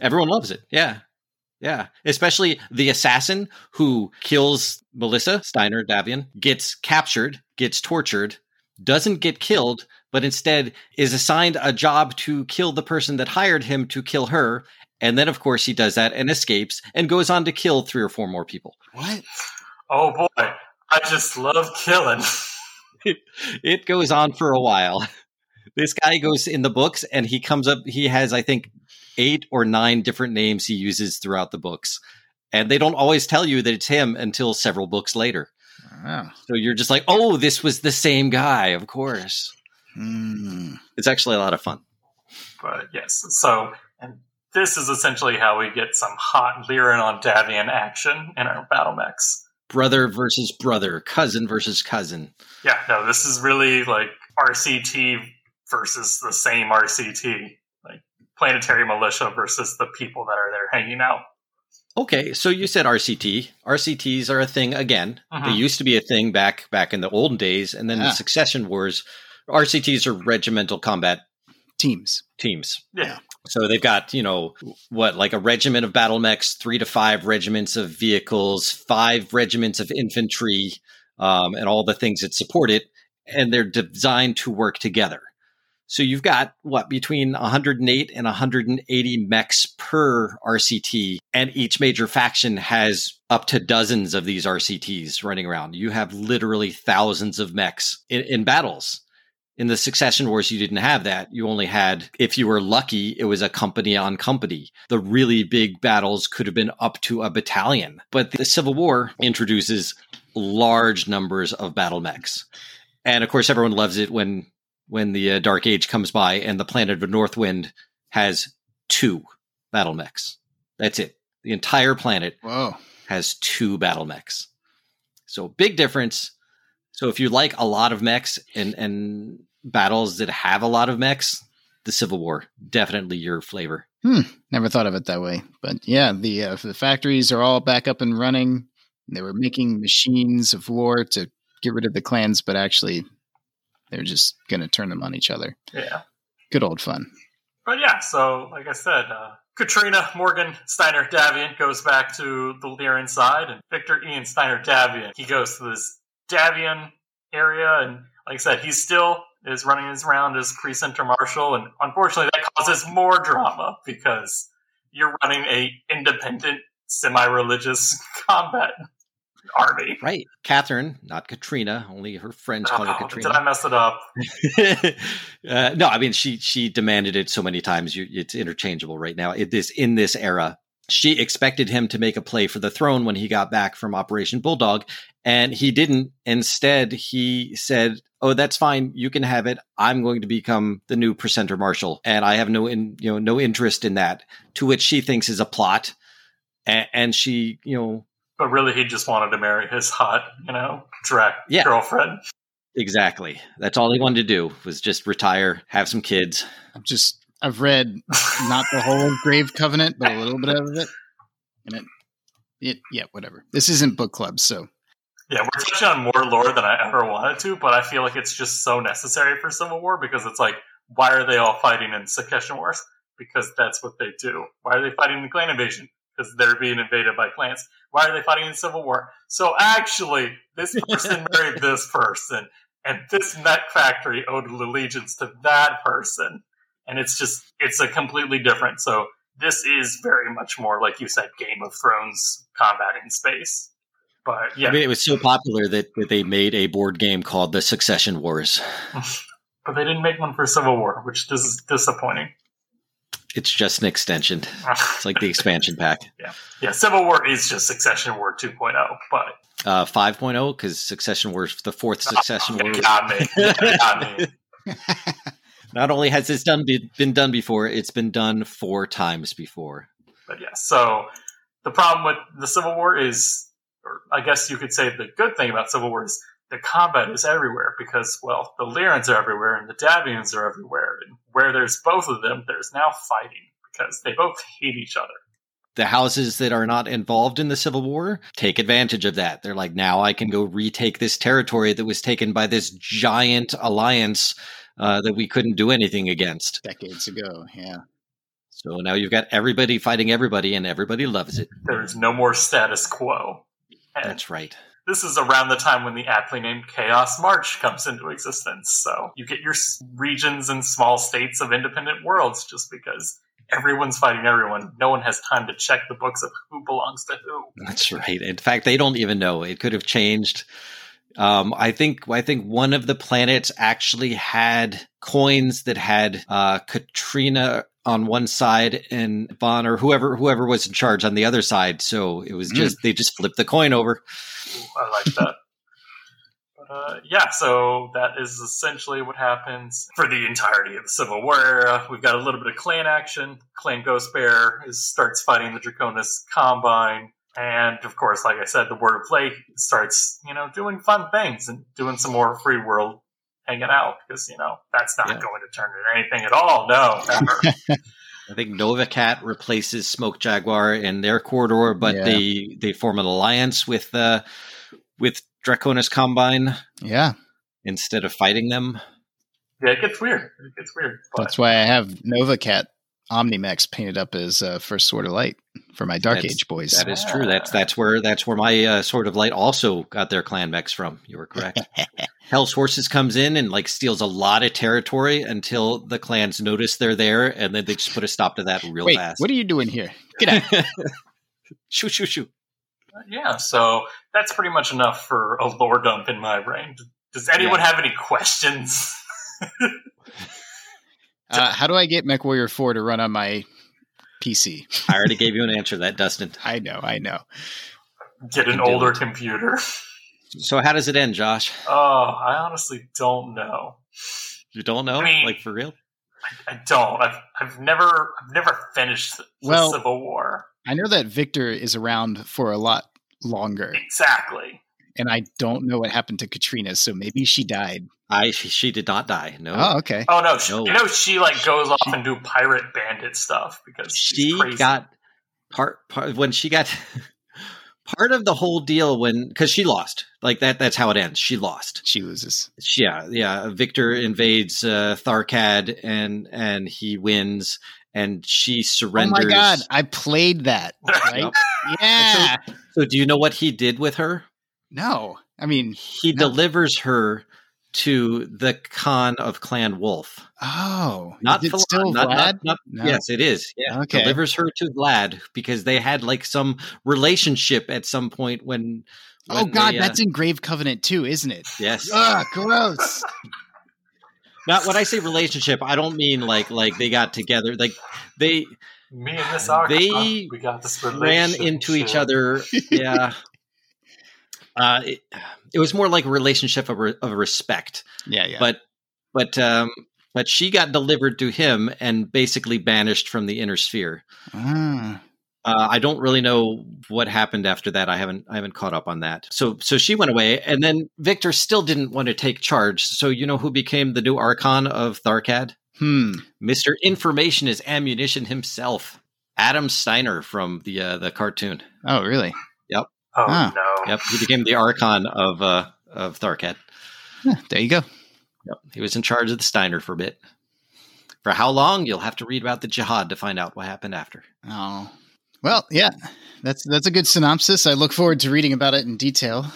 Everyone loves it. Yeah. Yeah, especially the assassin who kills Melissa Steiner Davion gets captured, gets tortured, doesn't get killed, but instead is assigned a job to kill the person that hired him to kill her. And then, of course, he does that and escapes and goes on to kill three or four more people. What? Oh boy, I just love killing. it, it goes on for a while. This guy goes in the books and he comes up, he has, I think, eight or nine different names he uses throughout the books. And they don't always tell you that it's him until several books later. Wow. So you're just like, oh, this was the same guy, of course. Mm. It's actually a lot of fun. But yes, so and this is essentially how we get some hot Lyran on Davion action in our battle mechs. Brother versus brother, cousin versus cousin. Yeah, no, this is really like RCT versus the same RCT, like planetary militia versus the people that are there hanging out. Okay, so you said RCT. RCTs are a thing again. Mm-hmm. They used to be a thing back back in the olden days, and then yeah. the Succession Wars. RCTs are regimental combat teams. Teams. Yeah. So they've got you know what, like a regiment of battle mechs, three to five regiments of vehicles, five regiments of infantry, um, and all the things that support it, and they're designed to work together. So you've got what between 108 and 180 mechs per RCT, and each major faction has up to dozens of these RCTs running around. You have literally thousands of mechs in, in battles. In the Succession Wars, you didn't have that. You only had, if you were lucky, it was a company on company. The really big battles could have been up to a battalion. But the Civil War introduces large numbers of battle mechs. And of course, everyone loves it when when the uh, Dark Age comes by and the planet of Northwind has two battle mechs. That's it. The entire planet Whoa. has two battle mechs. So big difference. So if you like a lot of mechs and and battles that have a lot of mechs, the Civil War definitely your flavor. Hmm. Never thought of it that way, but yeah, the uh, the factories are all back up and running. They were making machines of war to get rid of the clans, but actually, they're just going to turn them on each other. Yeah. Good old fun. But yeah, so like I said, uh, Katrina Morgan Steiner Davion goes back to the Lyran side, and Victor Ian Steiner Davion he goes to this Davion area, and like I said, he still is running his round as Center Marshal, and unfortunately, that causes more drama because you're running a independent, semi-religious combat army. Right. Catherine, not Katrina. Only her friends call her oh, Katrina. Did I mess it up? uh, no, I mean she she demanded it so many times. You, it's interchangeable right now. It is in this era. She expected him to make a play for the throne when he got back from Operation Bulldog, and he didn't. Instead, he said, "Oh, that's fine. You can have it. I'm going to become the new precentor marshal, and I have no in, you know no interest in that." To which she thinks is a plot, and, and she you know but really he just wanted to marry his hot, you know, drag yeah. girlfriend. Exactly. That's all he wanted to do was just retire, have some kids. I'm just I've read not the whole Grave Covenant, but a little bit of it. And it it yeah, whatever. This isn't book club, so yeah, we're touching on more lore than I ever wanted to, but I feel like it's just so necessary for Civil War because it's like, why are they all fighting in Succession Wars? Because that's what they do. Why are they fighting in the clan invasion? Because they're being invaded by clans. Why are they fighting in civil war? So actually, this person married this person, and this mech factory owed allegiance to that person, and it's just it's a completely different. So this is very much more like you said, Game of Thrones combat in space. But yeah, I mean, it was so popular that, that they made a board game called the Succession Wars. but they didn't make one for Civil War, which is disappointing. It's just an extension. It's like the expansion pack. Yeah. Yeah. Civil War is just Succession War 2.0, but. Uh, 5.0, because Succession War, the fourth Succession oh, War. Got me. got me. Not only has this done been done before, it's been done four times before. But yeah, so the problem with the Civil War is, or I guess you could say the good thing about Civil War is the combat is everywhere because, well, the Lyrans are everywhere and the Davions are everywhere. And where there's both of them, there's now fighting because they both hate each other. The houses that are not involved in the Civil War take advantage of that. They're like, now I can go retake this territory that was taken by this giant alliance uh, that we couldn't do anything against decades ago. Yeah. So now you've got everybody fighting everybody, and everybody loves it. There's no more status quo. And That's right this is around the time when the aptly named Chaos March comes into existence. So you get your regions and small states of independent worlds just because everyone's fighting everyone. No one has time to check the books of who belongs to who. That's right. In fact, they don't even know. It could have changed. Um, I think I think one of the planets actually had coins that had uh, Katrina on one side and Von or whoever whoever was in charge on the other side. So it was just mm. they just flipped the coin over. I like that. but uh, yeah, so that is essentially what happens for the entirety of the Civil War era. We've got a little bit of clan action. Clan Ghost Bear is, starts fighting the Draconis Combine. And of course, like I said, the Word of Blake starts, you know, doing fun things and doing some more free world hanging out because you know that's not yeah. going to turn into anything at all. No, I think Nova Cat replaces Smoke Jaguar in their corridor, but yeah. they they form an alliance with uh, with Draconis Combine. Yeah, instead of fighting them. Yeah, it gets weird. It gets weird. But. That's why I have Nova Cat OmniMechs painted up as uh, First Sword of Light for my Dark that's, Age boys. That is true. That's that's where that's where my uh, Sword of Light also got their clan mechs from. You were correct. Hell's Horses comes in and like steals a lot of territory until the clans notice they're there, and then they just put a stop to that real Wait, fast. What are you doing here? Get out! shoo shoo shoo. Yeah, so that's pretty much enough for a lore dump in my brain. Does anyone yeah. have any questions? uh, how do I get MechWarrior 4 to run on my PC? I already gave you an answer to that, Dustin. I know, I know. Get an older computer. So how does it end, Josh? Oh, I honestly don't know. You don't know? I mean- like for real? I, I don't. I've I've never I've never finished the Well- Civil War. I know that Victor is around for a lot longer, Exactly. And I don't know what happened to Katrina, so maybe she died. I she, she did not die. No. Oh, okay. Oh no, she, No. you know she like goes off and do pirate bandit stuff because she's she crazy. got part, part when she got part of the whole deal when because she lost like that that's how it ends she lost She loses. She- yeah yeah victor invades uh tharkad and and he wins and she surrenders Oh my god, I played that. Right? Yep. Yeah. so do you know what he did with her No, I mean, he No. delivers her to the Khan of Clan Wolf. oh, Not is it Phil- still not- Vlad? not- not- No. Yes, it is. Yeah, Okay. delivers her to Vlad because they had like some relationship at some point when. oh god, they, uh, that's in Grave Covenant too, isn't it? yes. Ugh, gross. Not when I say relationship, I don't mean like like they got together. Like they Me and this arc, They we got this ran into each other. Yeah. Uh, it, it was more like a relationship of, re- of respect. yeah, yeah. but but um but she got delivered to him and basically banished from the inner sphere Ah. uh, i don't really know what happened after that i haven't i haven't caught up on that so so she went away and then victor still didn't want to take charge so you know who became the new archon of tharkad Hmm. mr information is ammunition himself adam steiner from the uh, the cartoon Oh, really? Oh Huh. no! yep he became the archon of uh of tharkad Huh, there you go. Yep. He was in charge of the Steiner for a bit. For how long? You'll have to read about the jihad to find out what happened after. Oh, well, yeah. That's that's a good synopsis. I look forward to reading about it in detail.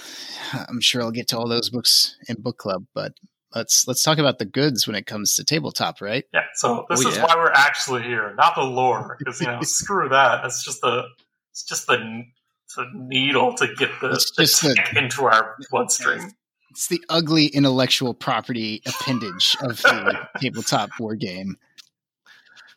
I'm sure I'll get to all those books in book club, but let's let's talk about the goods when it comes to tabletop, right? Yeah, so this Oh, is yeah. why we're actually here, not the lore, because you know, screw that. It's just the it's just the the needle to get the, the just the- into our bloodstream. It's the ugly intellectual property appendage of the tabletop war game.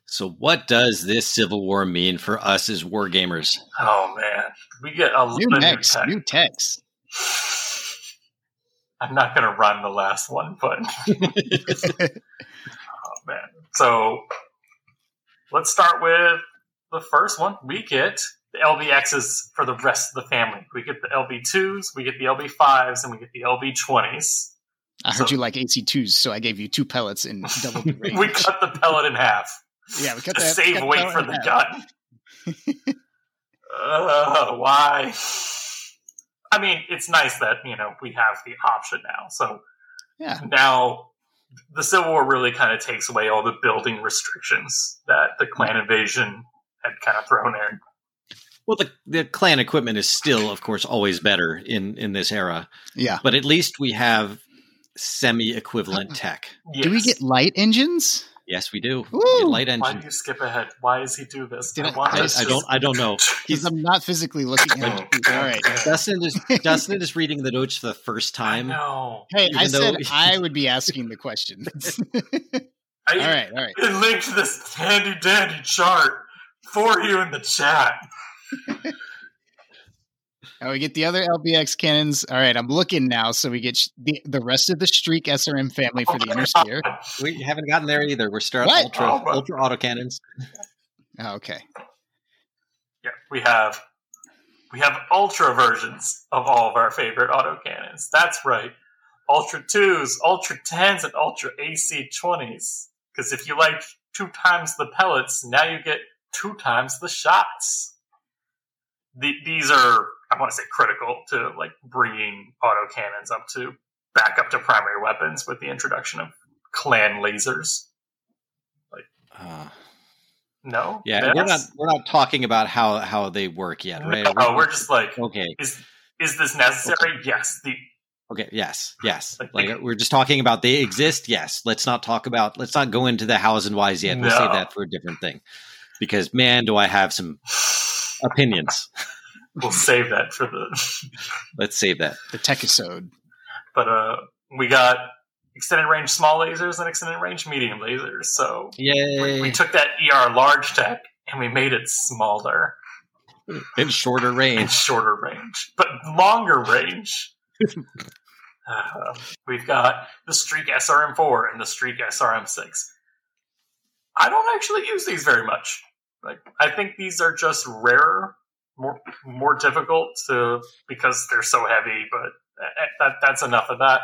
So, what does this Civil War mean for us as wargamers? Oh man, we get a lot New of new next, new text. I'm not going to run the last one, but oh man. So let's start with the first one. We get the LBXs for the rest of the family. We get the LB2s, we get the LB5s, and we get the LB20s. I heard So- you like AC2s, so I gave you two pellets in double the range. we cut the pellet in half yeah, we cut to that. save cut weight for the half. gun. uh, why? I mean, it's nice that you know we have the option now. So Yeah. now the Civil War really kind of takes away all the building restrictions that the clan invasion had kind of thrown in. Well, the, the clan equipment is still, of course, always better in, in this era, Yeah. but at least we have semi equivalent uh, tech. Yes. Do we get light engines? Yes, we do. We Woo! get light Why do you skip ahead? Why does he do this? Did I- want I, us I don't. I don't know. Because I'm not physically looking at it. All right. Dustin is Dustin is reading the notes for the first time. No. Hey, I though- said I would be asking the questions. I all right, all right. I linked this handy dandy chart for you in the chat. Now we get the other LBX cannons. All right, I'm looking now, so we get sh- the the rest of the Streak SRM family for the oh, inner sphere. We haven't gotten there either. We're starting What? ultra Oh, but- ultra autocannons. Oh, okay. Yeah, we have we have ultra versions of all of our favorite auto cannons. That's right. Ultra 2s, Ultra 10s, and Ultra AC 20s. Because if you like two times the pellets, now you get two times the shots. The, these are, I want to say, critical to like bringing autocannons up to back up to primary weapons with the introduction of clan lasers. Like, Uh, No, yeah, we're not we're not talking about how how they work yet, right? No, we're just like, okay. is is this necessary? Yes. The Okay. Yes. Yes. Like- Like we're just talking about they exist. Yes. Let's not talk about. Let's not go into the hows and whys yet. We'll No. save that for a different thing. Because man, do I have some opinions. we'll save that for the. Let's save that. The Techisode. But uh, we got extended range small lasers and extended range medium lasers. So Yay. we, we took that ER large tech and we made it smaller in shorter and range. shorter range, but longer range. Uh, we've got the Streak SRM4 and the Streak SRM6. I don't actually use these very much. Like I think these are just rarer, more more difficult to because they're so heavy. But that, that that's enough of that.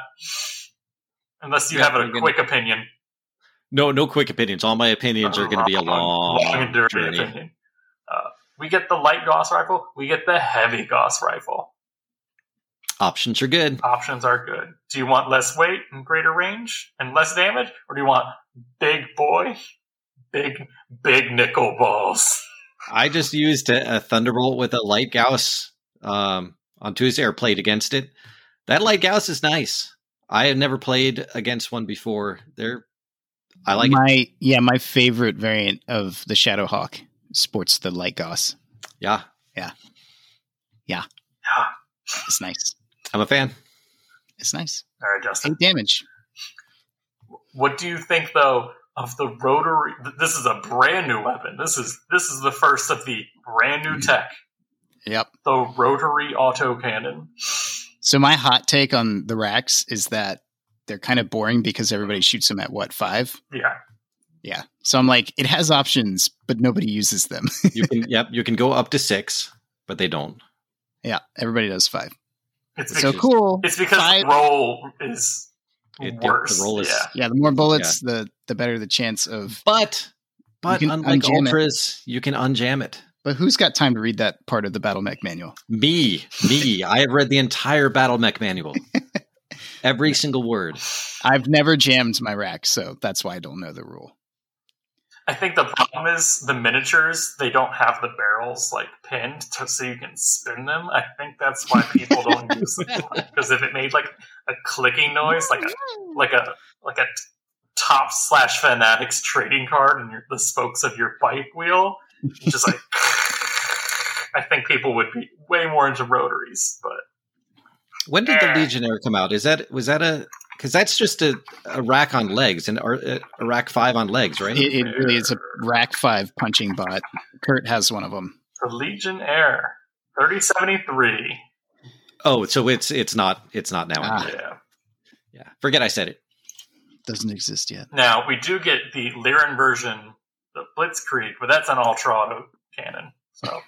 Unless you Yeah, have a gonna- quick opinion, No, no quick opinions. All my opinions are going to be a uh, long, and dirty journey. opinion. Uh, we get the light Gauss rifle. We get the heavy Gauss rifle. Options are good. options are good. Do you want less weight and greater range and less damage, or do you want big boy, big big nickel balls? I just used a, a Thunderbolt with a light Gauss um, on Tuesday or played against it. That light Gauss is nice. I have never played against one before. They're, I like it. my yeah, my favorite variant of the Shadowhawk sports the light Gauss. Yeah. Yeah. Yeah. Yeah, It's nice. I'm a fan. It's nice. All right, Justin. Eight damage. What do you think though of the rotary? This is a brand new weapon. This is this is the first of the brand new mm. tech. Yep. The rotary autocannon. So my hot take on the racks is that they're kind of boring because everybody shoots them at what five? Yeah, Yeah. So I'm like, it has options, but nobody uses them. You can, yep, you can go up to six, but they don't. yeah, everybody does five. it's So because, cool. it's because Five- roll is It- the- worse. the roll is- yeah. Yeah, the more bullets, the the better the chance of. But, but can unlike unjam it. You can unjam it. But who's got time to read that part of the battle mech manual? Me, me. I have read the entire Battle Mech manual, every single word. I've never jammed my rack, so that's why I don't know the rule. I think the problem is the miniatures, they don't have the barrels like pinned to, so you can spin them. I think that's why people don't use them. Because if it made like a clicking noise, like a like a like a Topps slash fanatics trading card and your, the spokes of your bike wheel, just like I think people would be way more into rotaries. But When did the Eh. Legionnaire come out? Is that was that a because that's just a, a rack on legs and or a, a rack five on legs, right? It, it really is a rack five punching bot. Kurt has one of them. the Legionnaire thirty seventy three. Oh, so it's it's not it's not now. Ah. yeah. Yeah, forget I said it. Doesn't exist yet. Now we do get the Lyran version, the Blitzkrieg, but that's an ultra auto cannon, so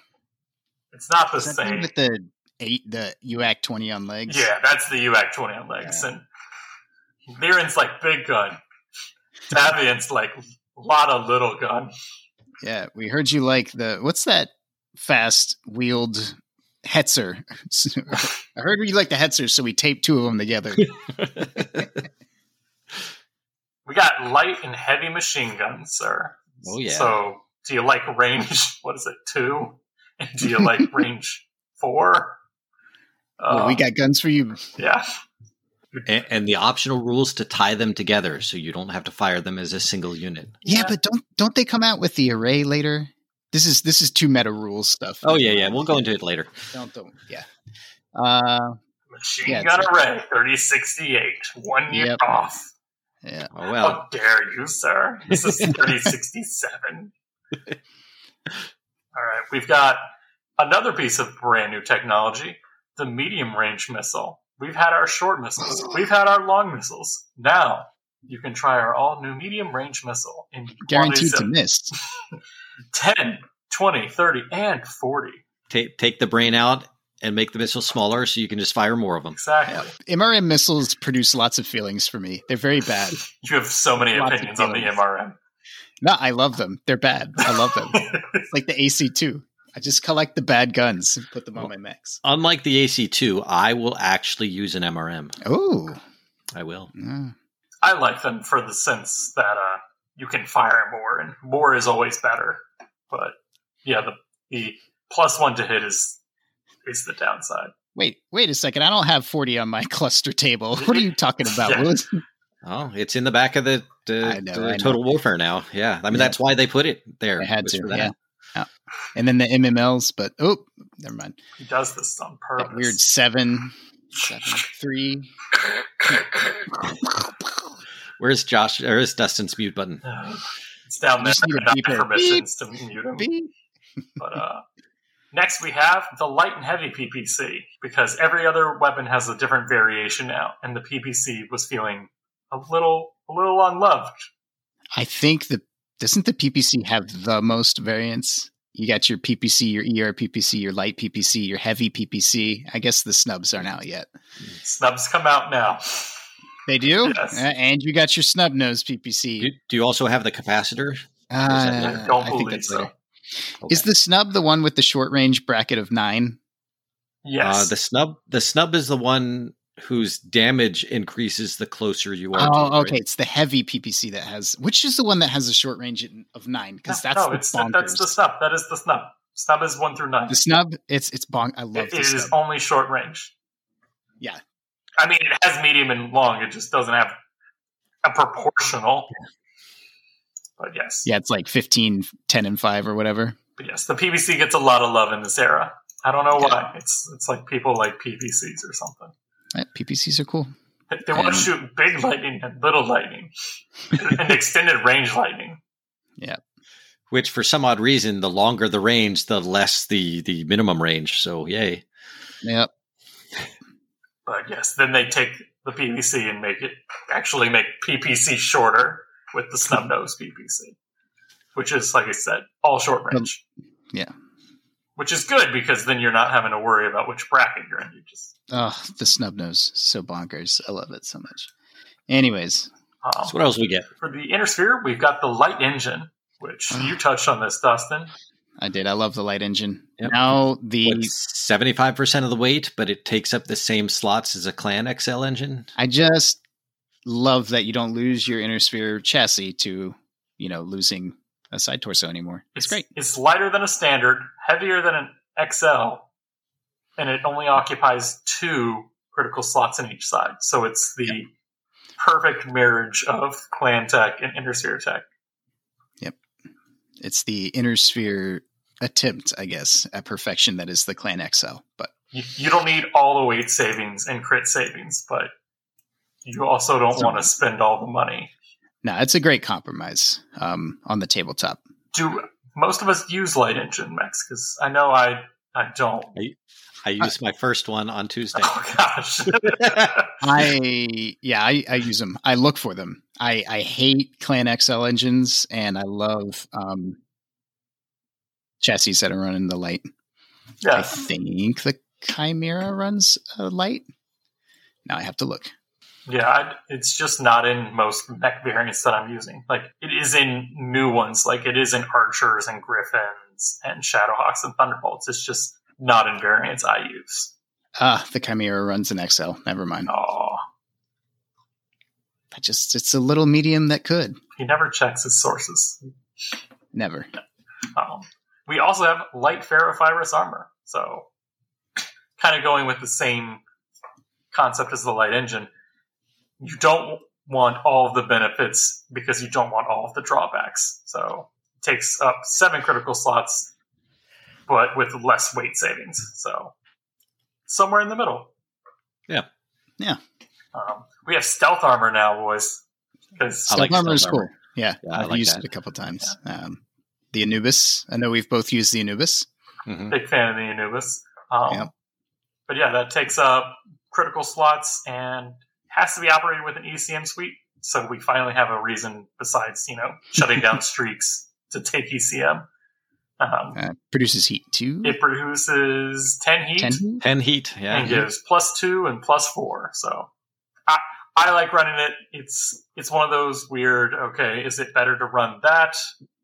it's not the Is that same. with the eight, the UAC twenty on legs? Yeah, that's the UAC twenty on legs, Yeah. and Lyran's like big gun. Davion's like a lot of little gun. yeah. We heard you like the what's that fast wheeled Hetzer? I heard you like the Hetzer, so we taped two of them together. We got light and heavy machine guns, sir. Oh, yeah. So do you like range? What is it? Two? And do you like range four? Well, we Uh, got guns for you. yeah. And, and the optional rules to tie them together so you don't have to fire them as a single unit. Yeah, Yeah. but don't don't they come out with the array later? This is this is two meta rules stuff. Oh yeah, yeah. We'll go into it later. Don't don't yeah. Uh Machine Yeah, gun it's- array, 3068. One year Yep. off. yeah. Oh well. How dare you, sir? This is 3067. All right, we've got another piece of brand new technology the medium range missile. We've had our short missiles, we've had our long missiles. Now you can try our all new medium range missile in Guaranteed to miss. 10, 20, 30, and 40. Take take the brain out and make the missile smaller so you can just fire more of them. Exactly. MRM missiles produce lots of feelings for me. They're very bad. You have so many Lots opinions on the. MRM. No, I love them. They're bad. I love them. It's like the AC2. I just collect the bad guns and put them on my mechs. Unlike the AC2, I will actually use an MRM. Oh. I will. Mm. I like them for the sense that uh, you can fire more, and more is always better. But yeah, the the plus one to hit is is the downside. Wait, wait a second. I don't have 40 on my cluster table. What are you talking about? Yeah. What? Oh, it's in the back of the, the, know, the Total Warfare now. Yeah. I mean, Yeah. that's why they put it there. I had to, yeah. Yeah. And then the MMLs, but oh, never mind. He does this on purpose. That weird seven, seven, three. Where's Josh? Or is Dustin's mute button? it's down there. Not permissions beep, to mute him. Beep. But uh, next we have the light and heavy PPC because every other weapon has a different variation now, and the PPC was feeling a little a little unloved. I think the doesn't the PPC have the most variants? You got your PPC, your ER PPC, your light PPC, your heavy PPC. I guess the snubs aren't out yet. Snubs come out now. They do, yes. uh, and you got your snub nose PPC. Do, do you also have the capacitor? Uh, I don't I believe so. Okay. Is the snub the one with the short range bracket of nine? Yes. Uh, the snub. The snub is the one whose damage increases the closer you are. Oh, it, okay. Right? It's the heavy PPC that has, which is the one that has a short range of nine because no, that's no, it's the, that's the snub. That is the snub. Snub is one through nine. The snub, it's it's bonk. I love it. It is only short range. Yeah, I mean it has medium and long. It just doesn't have a proportional. But yes, yeah, it's like 15, 10, and five or whatever. But yes, the PPC gets a lot of love in this era. I don't know why. It's it's like people like PPCs or something. Right, PPCs are cool. They want to shoot big lightning and little lightning, and extended range lightning. Yeah. Which, for some odd reason, the longer the range, the less the the minimum range. So, yay. Yep. But yes, then they take the PPC and make it actually make PPC shorter with the snub nose PPC, which is like I said, all short range. Yeah which is good because then you're not having to worry about which bracket you're in. You just oh, the snub nose, so bonkers. I love it so much. Anyways, um, so what else we get for the inner sphere? We've got the light engine, which you touched on this, Dustin. I did. I love the light engine. Yep. Now the seventy five percent of the weight, but it takes up the same slots as a Clan XL engine. I just love that you don't lose your inner sphere chassis to you know losing a side torso anymore. It's, it's great. It's lighter than a standard, heavier than an XL, and it only occupies two critical slots in each side. So it's the yep. perfect marriage of clan tech and inner sphere tech. Yep. It's the inner sphere attempt, I guess, at perfection that is the clan XL. But you, you don't need all the weight savings and crit savings, but you also don't want to spend all the money no, it's a great compromise um, on the tabletop. Do most of us use Light Engine, Max? Because I know I I don't. I, I used my first one on Tuesday. Oh gosh. I yeah, I, I use them. I look for them. I I hate Clan XL engines, and I love um, chassis that are running the light. Yeah. I think the Chimera runs a light. Now I have to look. Yeah, I, it's just not in most mech variants that I'm using. Like it is in new ones, like it is in Archers and Griffins and Shadowhawks and Thunderbolts. It's just not in variants I use. Ah, the Chimera runs in XL. Never mind. Oh, I just it's a little medium that could. He never checks his sources. Never. Um, we also have light ferrofibrous armor, so kind of going with the same concept as the light engine you don't want all of the benefits because you don't want all of the drawbacks. So it takes up seven critical slots, but with less weight savings. So somewhere in the middle. Yeah. Yeah. Um, we have stealth armor now, boys. Because stealth like armor is cool. Yeah, yeah I've like used that. it a couple times. Yeah. Um, the Anubis. I know we've both used the Anubis. Mm-hmm. Big fan of the Anubis. Um, yeah. But yeah, that takes up critical slots and has to be operated with an ECM suite. So we finally have a reason besides, you know, shutting down streaks to take ECM. Um, uh, produces heat too. It produces 10 heat. 10 heat? 10 heat, yeah. And gives plus two and plus four. So I, I like running it. It's, it's one of those weird, okay, is it better to run that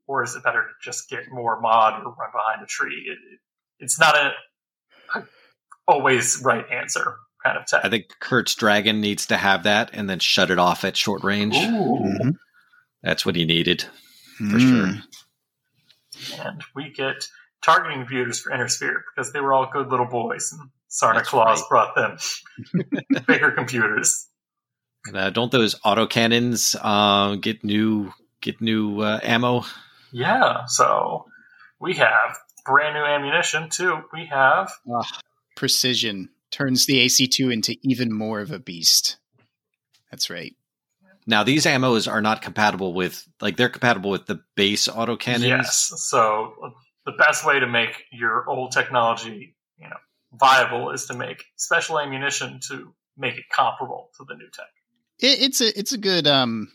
or is it better to just get more mod or run behind a tree? It, it, it's not a, a always right answer kind of tech. I think Kurt's Dragon needs to have that and then shut it off at short range. Mm-hmm. That's what he needed for mm. sure. And we get targeting computers for Inner Sphere because they were all good little boys, and Sarna Claus right. brought them bigger computers. Uh, don't those autocannons uh, get new get new uh, ammo? Yeah, so we have brand new ammunition too. We have precision turns the AC2 into even more of a beast. That's right. Now these ammos are not compatible with like they're compatible with the base autocannons. Yes. So the best way to make your old technology, you know, viable is to make special ammunition to make it comparable to the new tech. It, it's a it's a good um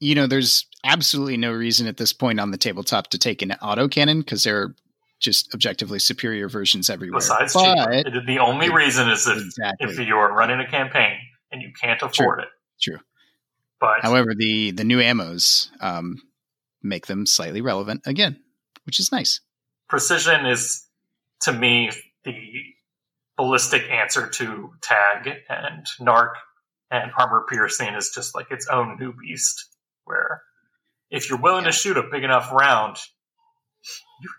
you know, there's absolutely no reason at this point on the tabletop to take an autocannon because there are just objectively superior versions everywhere. Besides, but, the only reason is if, exactly. if you are running a campaign and you can't afford True. it. True. But however, the the new ammos um, make them slightly relevant again, which is nice. Precision is to me the ballistic answer to tag and narc and armor piercing is just like its own new beast where if you're willing yeah. to shoot a big enough round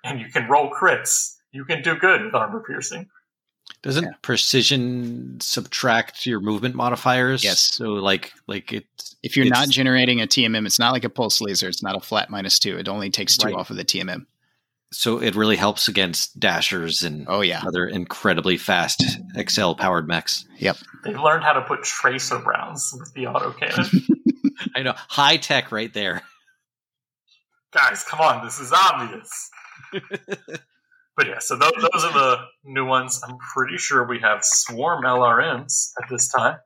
and you can roll crits, you can do good with armor piercing. Doesn't yeah. precision subtract your movement modifiers? Yes. So like like it if you're not generating a TMM, it's not like a pulse laser. It's not a flat minus two. It only takes two right. off of the TMM. So it really helps against dashers and oh yeah other incredibly fast XL powered mechs. Yep. They've learned how to put tracer rounds with the autocannon. I know. High tech right there. Guys, come on, this is obvious. but yeah, so those, those are the new ones. I'm pretty sure we have Swarm LRMs at this time.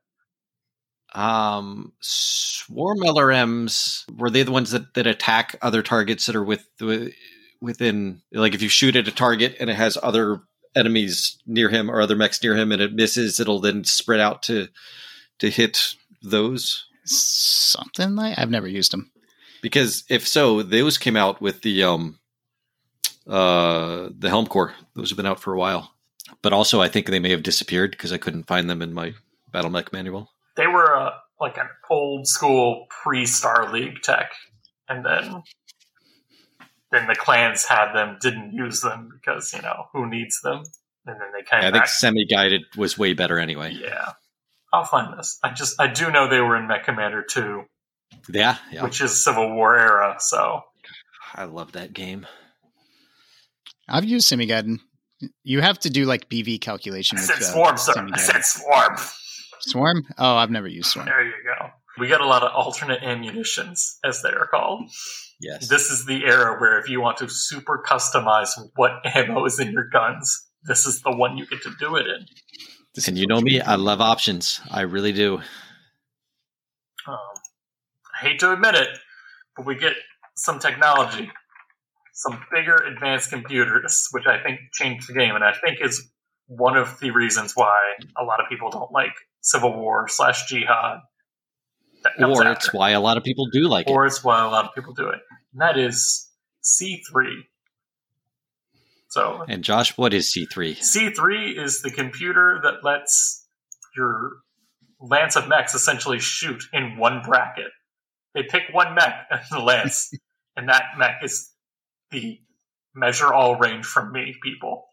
Um, Swarm LRMs were they the ones that, that attack other targets that are with, within like if you shoot at a target and it has other enemies near him or other mechs near him and it misses, it'll then spread out to to hit those something like I've never used them. Because if so, those came out with the um uh the Helm Core. Those have been out for a while. But also I think they may have disappeared because I couldn't find them in my Battle Mech manual. They were uh, like an old school pre Star League tech. And then then the clans had them, didn't use them because, you know, who needs them? And then they kind of I think semi guided was way better anyway. Yeah. I'll find this. I just I do know they were in Mech Commander 2. Yeah, yeah. Which is Civil War era, so I love that game. I've used Semi-Guided. You have to do like BV calculation. I said with, uh, Swarm, sir. I said Swarm. Swarm? Oh, I've never used Swarm. There you go. We got a lot of alternate ammunitions, as they are called. Yes. This is the era where if you want to super customize what ammo is in your guns, this is the one you get to do it in. And you know me, I love options. I really do. Um, I hate to admit it, but we get some technology, some bigger advanced computers, which I think changed the game, and I think is one of the reasons why a lot of people don't like Civil War slash Jihad. Or it's why a lot of people do like or it. Or it's why a lot of people do it. And that is C3. So, and Josh, what is C3? C3 is the computer that lets your lance of mechs essentially shoot in one bracket. They pick one mech as the lance, and that mech is the measure all range from me people.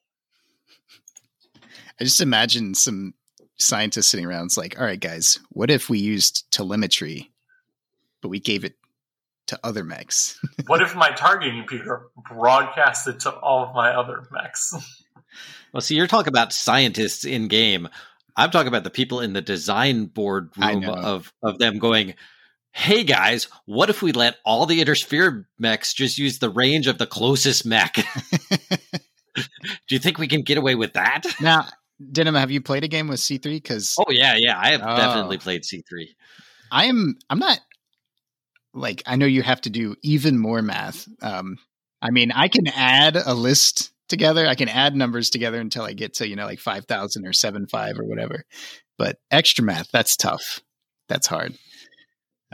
I just imagine some scientists sitting around. It's like, all right, guys, what if we used telemetry, but we gave it to other mechs. what if my targeting computer broadcasted to all of my other mechs? well, see, you're talking about scientists in game. I'm talking about the people in the design board room of of them going, "Hey guys, what if we let all the intersphere mechs just use the range of the closest mech?" Do you think we can get away with that? Now, Denham, have you played a game with C3? Because oh yeah, yeah, I have oh. definitely played C3. I am. I'm not like I know you have to do even more math. Um, I mean, I can add a list together. I can add numbers together until I get to you know like five thousand or seven five or whatever. But extra math, that's tough. That's hard.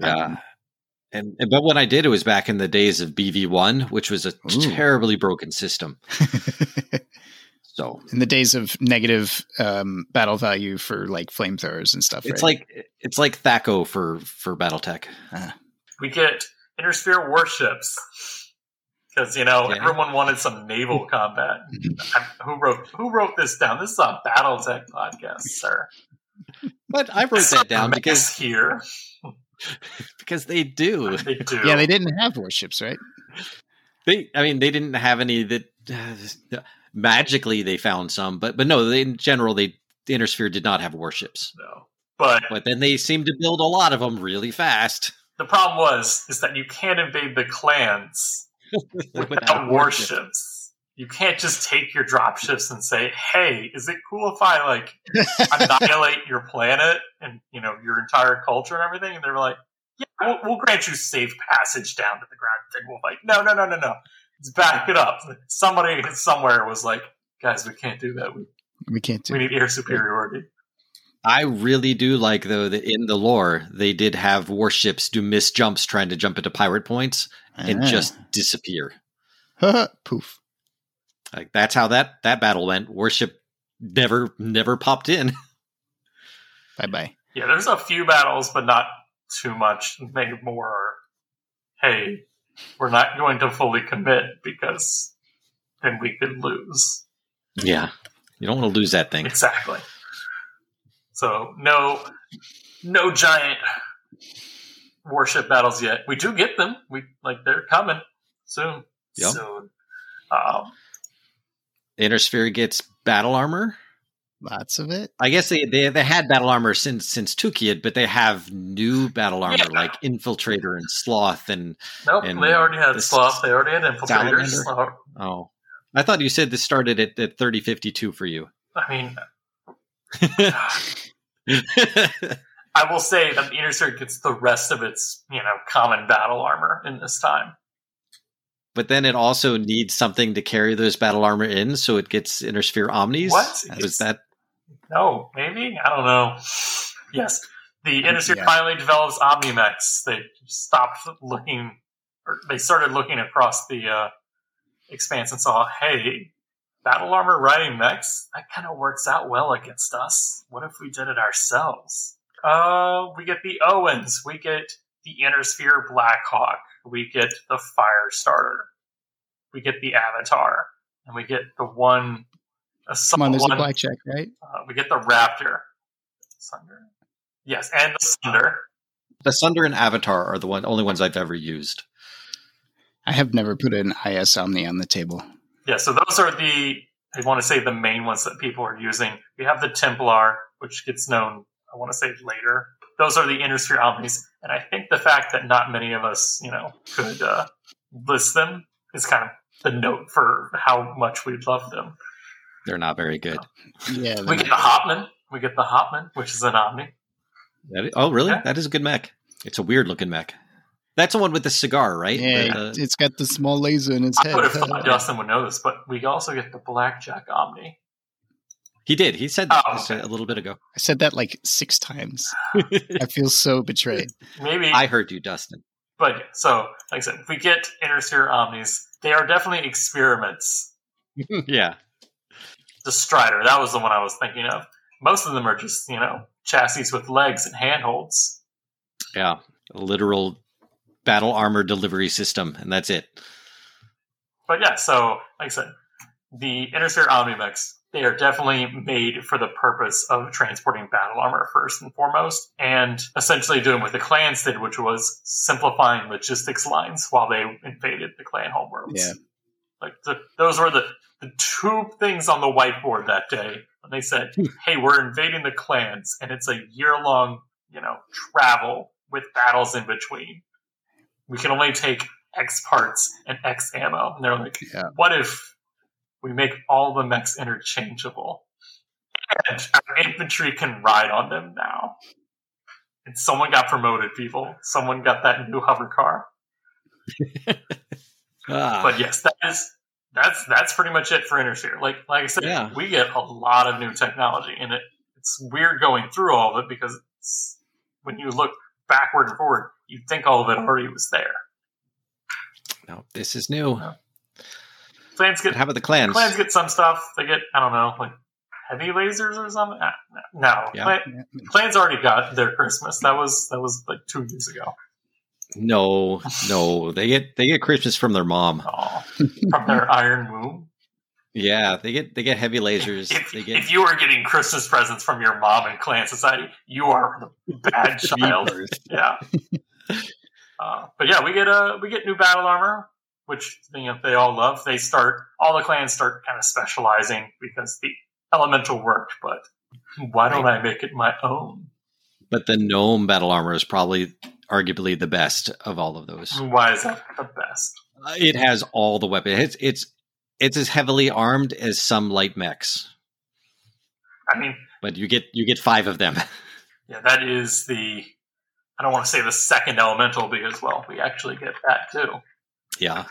Yeah. Um, and, and, but when I did, it was back in the days of BV one, which was a ooh. terribly broken system. so in the days of negative um, battle value for like flamethrowers and stuff, it's right? like it's like THAC0 for for BattleTech. Uh, we get intersphere warships because you know yeah. everyone wanted some naval combat. Mm-hmm. who wrote who wrote this down? This is a BattleTech podcast, sir. But I wrote that down because here because they do. They do. Yeah, they didn't have warships, right? They, I mean, they didn't have any that uh, magically they found some, but but no, they, in general, they the Intersphere did not have warships. No, but but then they seemed to build a lot of them really fast. the problem was is that you can't invade the clans without, without warships you can't just take your dropships and say, "Hey, is it cool if I like annihilate your planet and you know your entire culture and everything?" And they're like, "Yeah, we'll, we'll grant you safe passage down to the ground." And we'll like, "No, no, no, no, no. Let's back it up." Somebody somewhere was like, "Guys, we can't do that. We we can't do. We need air superiority." I really do like though that in the lore they did have warships do miss jumps trying to jump into pirate points and ah. just disappear. Poof. Like that's how that that battle went. Warship never never popped in. bye bye. Yeah, there's a few battles, but not too much. Maybe more. Hey, we're not going to fully commit because then we could lose. Yeah, you don't want to lose that thing. Exactly. So no, no giant warship battles yet. We do get them. We like they're coming soon. Yep. Soon. Um, Inner Sphere gets battle armor. Lots of it. I guess they, they they had battle armor since since Tukayyid, but they have new battle armor yeah. like Infiltrator and Sloth and. Nope, and they already had Sloth. They already had Infiltrators. Oh, I thought you said this started at, at thirty fifty two for you. I mean, I will say that the Inner Sphere gets the rest of its you know common battle armor in this time but then it also needs something to carry those battle armor in, so it gets Inner Sphere Omnis. What is that? No, maybe I don't know. Yes, the Inner Sphere yeah. finally develops OmniMechs. They stopped looking, or they started looking across the uh, expanse and saw, hey, battle armor riding mechs that kind of works out well against us. What if we did it ourselves? Uh, we get the Owens, we get the Inner Sphere Blackhawk, we get the fire starter, we get the avatar, and we get the one. Come on, there's one, a check, right? Uh, we get the raptor, Sunder. Yes, and the Sunder. The Sunder and Avatar are the one only ones I've ever used. I have never put an IS Omni on the table. Yeah, so those are the I want to say the main ones that people are using. We have the Templar, which gets known I want to say later those are the Inner Sphere omnis. And I think the fact that not many of us, you know, could uh, list them is kind of the note for how much we love them. They're not very good. Yeah, we get the Hauptmann. We get the Hauptmann, which is an Omni. Is, oh, really? Yeah. That is a good mech. It's a weird looking mech. That's the one with the cigar, right? Yeah, the, it's got the small laser in its I head. I would have thought Justin would know this, but we also get the Blackjack Omni. He did. He said that oh, okay. a little bit ago. I said that like six times. I feel so betrayed. Maybe I heard you, Dustin. But so, like I said, if we get Inner Sphere Omnis, they are definitely experiments. yeah. The Strider, that was the one I was thinking of. Most of them are just, you know, chassis with legs and handholds. Yeah. A literal battle armor delivery system, and that's it. But yeah, so like I said, the Inner Sphere OmniMechs they are definitely made for the purpose of transporting battle armor first and foremost, and essentially doing what the clans did, which was simplifying logistics lines while they invaded the clan homeworlds. Yeah. Like the, those were the, the two things on the whiteboard that day when they said, hmm. "Hey, we're invading the clans, and it's a year long, you know, travel with battles in between. We can only take X parts and X ammo." And they're like, yeah. "What if we make all the mechs interchangeable. And our infantry can ride on them now. And someone got promoted, people. Someone got that new hover car. ah. But yes, that is that's that's pretty much it for Inner Sphere. Like like I said, yeah. we get a lot of new technology, and it it's weird going through all of it because when you look backward and forward, you think all of it already was there. No, this is new. Yeah. Clans get how about the clans? Clans get some stuff. They get I don't know like heavy lasers or something. Ah, no, yeah. clans already got their Christmas. That was that was like two years ago. No, no, they get they get Christmas from their mom. Oh, from their Iron Womb. Yeah, they get they get heavy lasers. If, they get, if you are getting Christmas presents from your mom in Clan Society, you are the bad child. yeah. Uh, but yeah, we get a we get new battle armor which you know, they all love. They start all the clans start kind of specializing because the elemental worked, but why don't I make it my own? But the gnome battle armor is probably arguably the best of all of those. Why is that the best? Uh, it has all the weapons. It's it's it's as heavily armed as some light mechs. I mean, but you get you get five of them. Yeah, that is the. I don't want to say the second elemental because well, we actually get that too. Yeah,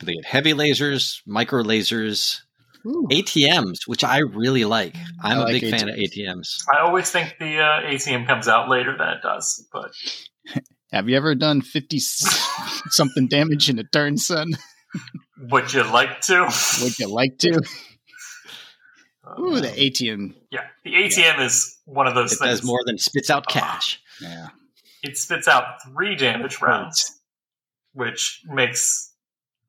they get heavy lasers, micro lasers, Ooh. ATMs, which I really like. I'm like a big ATMs. fan of ATMs. I always think the uh, ATM comes out later than it does, but have you ever done fifty something damage in a turn, son? Would you like to? Would you like to? Ooh, the ATM. Yeah, the ATM yeah. is one of those. It things. does more than spits out cash. Uh, yeah, it spits out three damage rounds, which makes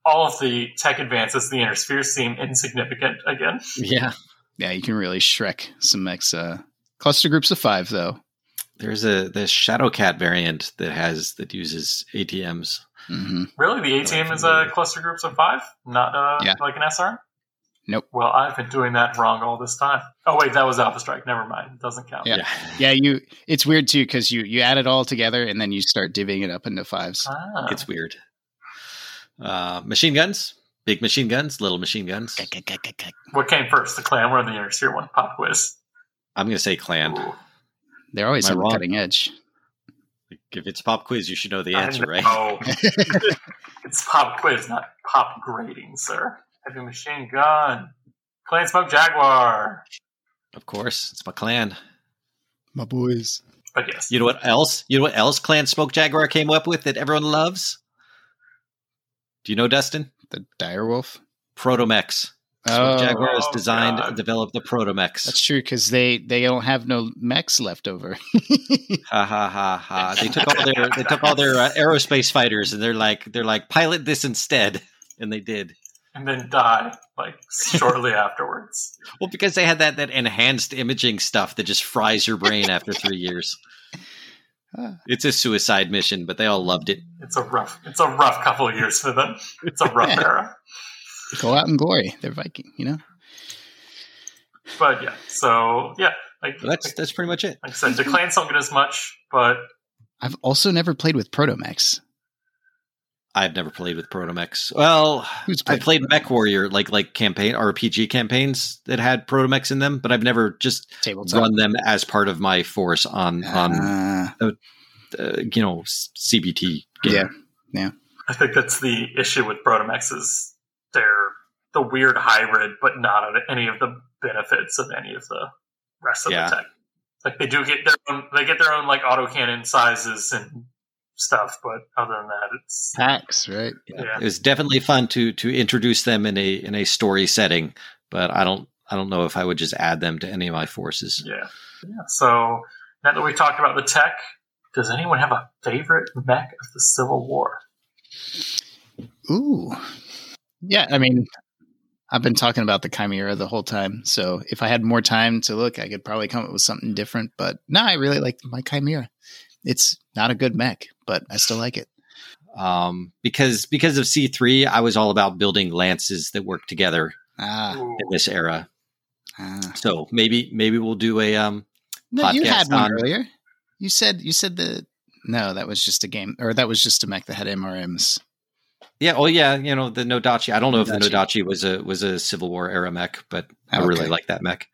all of the tech advances in the inner sphere seem insignificant again. Yeah, yeah, you can really shrek some mechs. Uh, cluster groups of five, though. There's a the Shadowcat variant that has that uses ATMs. Mm-hmm. Really, the ATM is a cluster groups of five, not uh, yeah. like an SR. Nope. Well, I've been doing that wrong all this time. Oh wait, that was Alpha Strike. Never mind. It doesn't count. Yeah, yeah. yeah you. It's weird too because you you add it all together and then you start divvying it up into fives. Ah. It's weird. Uh, machine guns, big machine guns, little machine guns. What came first, the clan or the inner sphere one? Pop quiz. I'm going to say clan. Ooh. They're always on the cutting edge. If it's pop quiz, you should know the answer, right? it's pop quiz, not pop grading, sir. Heavy machine gun. Clan Smoke Jaguar. Of course, it's my clan. My boys. But yes. You know what else? You know what else Clan Smoke Jaguar came up with that everyone loves? Do you know, Dustin? The Direwolf? Protomechs. Oh, Jaguar has designed and developed the Protomechs. That's true because they they don't have no mechs left over. ha ha ha ha! They took all their they took all their uh, aerospace fighters and they're like they're like pilot this instead, and they did and then die like shortly afterwards. Well, because they had that that enhanced imaging stuff that just fries your brain after three years. It's a suicide mission, but they all loved it. It's a rough. It's a rough couple of years for them. It's a rough yeah. era. Go out in glory. They're Viking, you know. But yeah, so yeah, like well, that's like, that's pretty much it. Like I said, Declan's don't get as much, but I've also never played with Protomechs. I've never played with Protomechs. Well, I played Mech Warrior, like like campaign RPG campaigns that had Protomechs in them, but I've never just Tabletop. run them as part of my force on on uh, uh, you know CBT. Game. Yeah, yeah. I think that's the issue with Protomechs is they're the weird hybrid, but not any of the benefits of any of the rest of yeah. the tech. Like they do get their own, they get their own like autocannon sizes and stuff, but other than that, it's packs, right? Yeah. yeah. It was definitely fun to to introduce them in a in a story setting, but I don't I don't know if I would just add them to any of my forces. Yeah, yeah. So now that we talked about the tech, does anyone have a favorite mech of the Civil War? Ooh, yeah. I mean, I've been talking about the Chimera the whole time. So if I had more time to look, I could probably come up with something different. But no, I really like my Chimera. It's not a good mech, but I still like it. Um, because because of C three, I was all about building lances that work together ah. in this era. Ah. So maybe maybe we'll do a um. No, you had one on, earlier. You said you said the no, that was just a game, or that was just a mech that had MRMs. Yeah. Oh, yeah. You know the Nodachi. I don't know Nodachi. if the Nodachi was a was a Civil War era mech, but I really like that mech.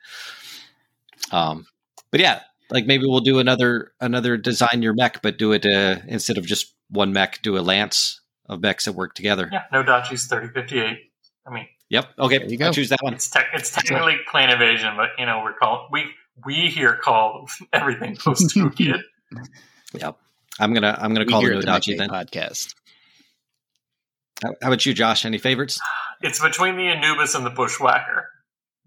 Um, but yeah, like maybe we'll do another another design your mech, but do it uh, instead of just one mech, do a lance of mechs that work together. Yeah, Nodachi's thirty fifty eight. I mean, yep. Okay, there you go. I choose that one. It's, te- it's technically clan invasion, but you know we're called we we here call everything post kid. yep. I'm gonna I'm gonna we call the Nodachi then podcast. How, how about you, Josh? Any favorites? It's between the Anubis and the Bushwhacker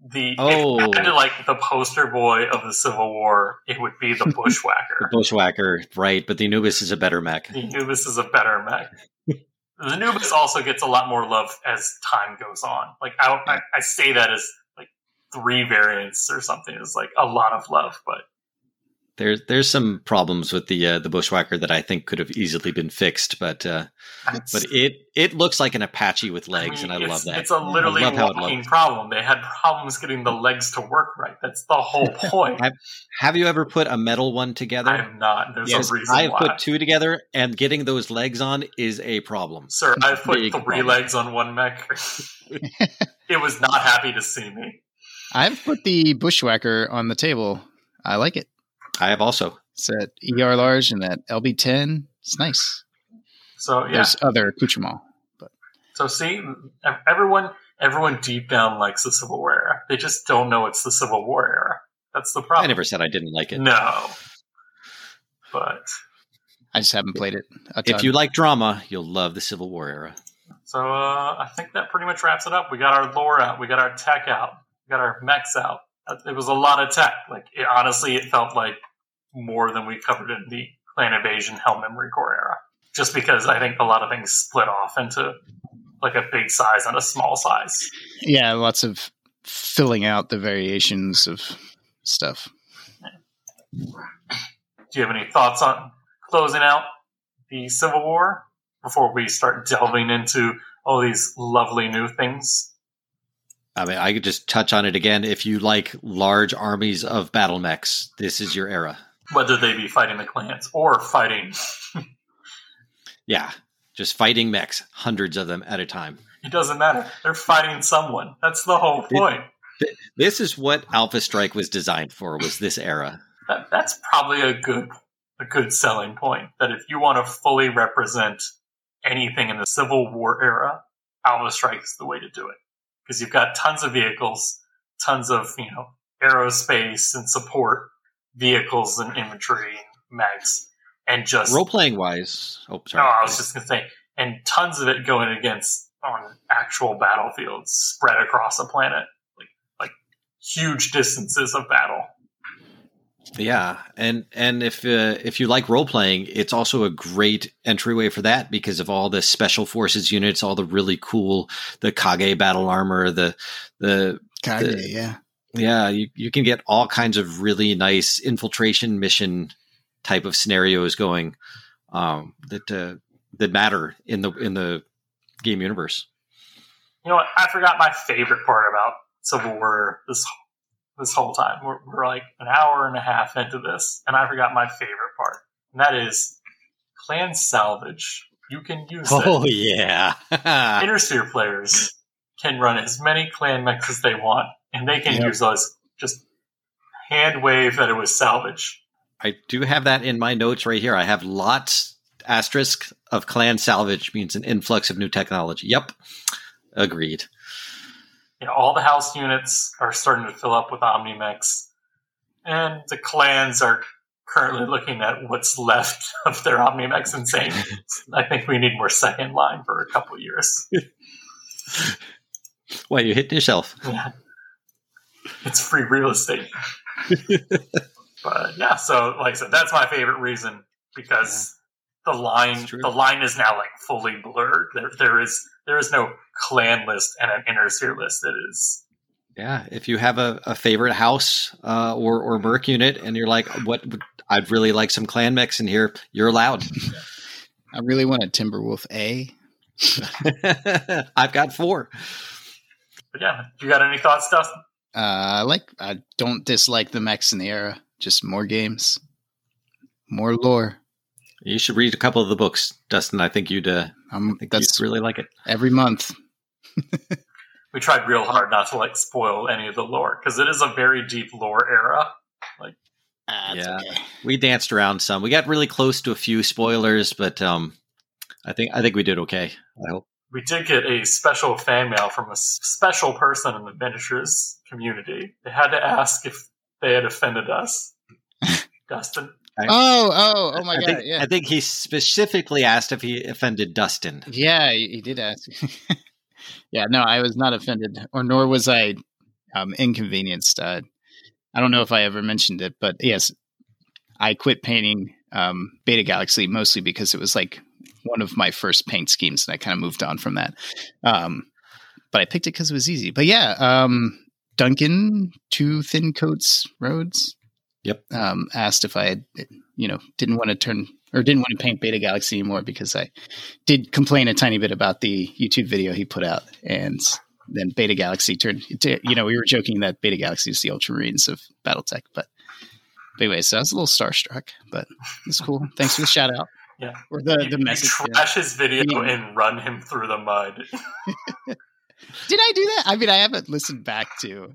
the oh. if to like the poster boy of the Civil War, it would be the Bushwhacker. the Bushwhacker, right? But the Anubis is a better mech. The Anubis is a better mech. the Anubis also gets a lot more love as time goes on. Like I, I, I say that as like three variants or something is like a lot of love, but there's there's some problems with the uh, the bushwhacker that I think could have easily been fixed, but uh, but it it looks like an Apache with legs, I mean, and I love that. It's a literally walking problem. They had problems getting the legs to work right. That's the whole point. have, have, you ever put a metal one together? I have not. There's yes, a reason I've why. put two together, and getting those legs on is a problem. Sir, I've put three problem. legs on one mech. it was not happy to see me. I've put the bushwhacker on the table. I like it. I have also. It's at ER large and that LB10. It's nice. So yeah, there's other accoutrement, but so see, everyone, everyone deep down likes the Civil War era. They just don't know it's the Civil War era. That's the problem. I never said I didn't like it. No, but I just haven't played it. If you like drama, you'll love the Civil War era. So uh, I think that pretty much wraps it up. We got our lore out. We got our tech out. We got our mechs out. It was a lot of tech. Like it, honestly, it felt like more than we covered in the Clan Invasion Hell Memory Core era. Just because I think a lot of things split off into like a big size and a small size. Yeah, lots of filling out the variations of stuff. Do you have any thoughts on closing out the Civil War before we start delving into all these lovely new things? I mean, I could just touch on it again. If you like large armies of battle mechs, this is your era whether they be fighting the clans or fighting. yeah, just fighting mechs, hundreds of them at a time. It doesn't matter. They're fighting someone. That's the whole point. It, this is what Alpha Strike was designed for. Was this era? That, that's probably a good a good selling point. That if you want to fully represent anything in the Civil War era, Alpha Strike is the way to do it because you've got tons of vehicles, tons of you know aerospace and support vehicles and infantry mags, and just role playing wise. Oh, sorry. No, I was just gonna say, and tons of it going against on actual battlefields spread across a planet, like like huge distances of battle. Yeah, and and if uh, if you like role playing, it's also a great entryway for that because of all the special forces units, all the really cool the Kage battle armor, the the Kage, the, yeah, yeah, you, you can get all kinds of really nice infiltration mission type of scenarios going um, that uh, that matter in the in the game universe. You know what? I forgot my favorite part about Civil War this this whole time. We're, we're like an hour and a half into this, and I forgot my favorite part, and that is clan salvage. You can use oh it. yeah, Inner Sphere players can run as many clan mechs as they want and they can yep. use those just hand wave that it was salvage. I do have that in my notes right here. I have lots asterisk of clan salvage means an influx of new technology. Yep, agreed. You know, all the house units are starting to fill up with OmniMechs, and the clans are currently looking at what's left of their OmniMechs and saying, "I think we need more second line for a couple years." Why you hitting yourself? Yeah it's free real estate. but yeah, so like I said, that's my favorite reason because yeah. the line the line is now like fully blurred. There there is there is no clan list and an inner sphere list that is yeah, if you have a, a favorite house uh, or or merc unit, and you're like, "What? I'd really like some clan mix in here." You're allowed. I really want a Timberwolf A. I've got four. But yeah, you got any thoughts, Dustin? Uh, I like. I don't dislike the mechs in the era. Just more games, more lore. You should read a couple of the books, Dustin. I think you'd. Uh, um, I think that's you'd really like it every month. we tried real hard not to like spoil any of the lore because it is a very deep lore era. Like, ah, yeah, okay. we danced around some. We got really close to a few spoilers, but um, I think I think we did okay. I hope we did get a special fan mail from a special person in the miniatures community. They had to ask if they had offended us. Dustin. oh, oh, oh my I god! Think, yeah. I think he specifically asked if he offended Dustin. Yeah, he, he did ask. yeah, no, I was not offended, or nor was I um, inconvenienced. Uh, I don't know if I ever mentioned it, but yes, I quit painting um, Beta Galaxy mostly because it was like one of my first paint schemes, and I kind of moved on from that. Um, but I picked it because it was easy. But yeah, um, Duncan, two thin coats Rhodes. Yep. Um, asked if I had, you know, didn't want to turn or didn't want to paint Beta Galaxy anymore because I did complain a tiny bit about the YouTube video he put out, and then Beta Galaxy turned. You know, we were joking that Beta Galaxy is the Ultramarines of BattleTech, but, but anyway, so I was a little starstruck, but it's cool. Thanks for the shout out. Yeah, or the you, the message. You trash his video yeah. and run him through the mud. did I do that? I mean, I haven't listened back to,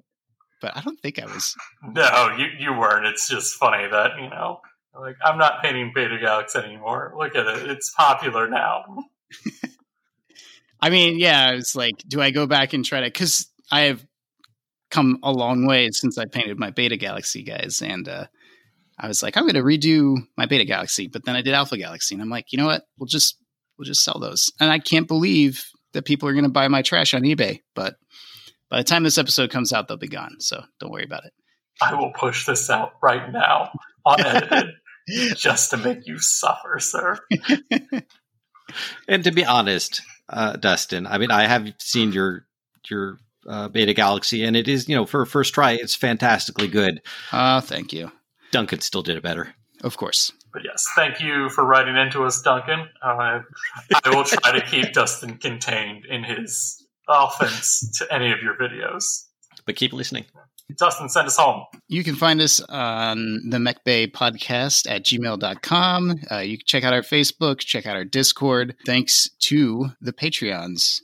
but I don't think I was. No, you you weren't. It's just funny that you know like, I'm not painting Beta Galaxy anymore. Look at it. It's popular now. I mean, yeah, it's like, do I go back and try to, cause I have come a long way since I painted my Beta Galaxy guys. And, uh, I was like, I'm going to redo my Beta Galaxy, but then I did Alpha Galaxy and I'm like, you know what? We'll just, we'll just sell those. And I can't believe that people are going to buy my trash on eBay, but by the time this episode comes out, they'll be gone. So don't worry about it. I will push this out right now, unedited just to make you suffer, sir. and to be honest, uh, Dustin, I mean, I have seen your your uh, Beta Galaxy, and it is you know for a first try, it's fantastically good. Ah, uh, thank you. Duncan still did it better, of course. But yes, thank you for writing into us, Duncan. Uh, I will try to keep Dustin contained in his offense to any of your videos. But keep listening. Dustin, send us home. You can find us on the MechBay podcast at gmail.com. Uh, you can check out our Facebook, check out our Discord. Thanks to the Patreons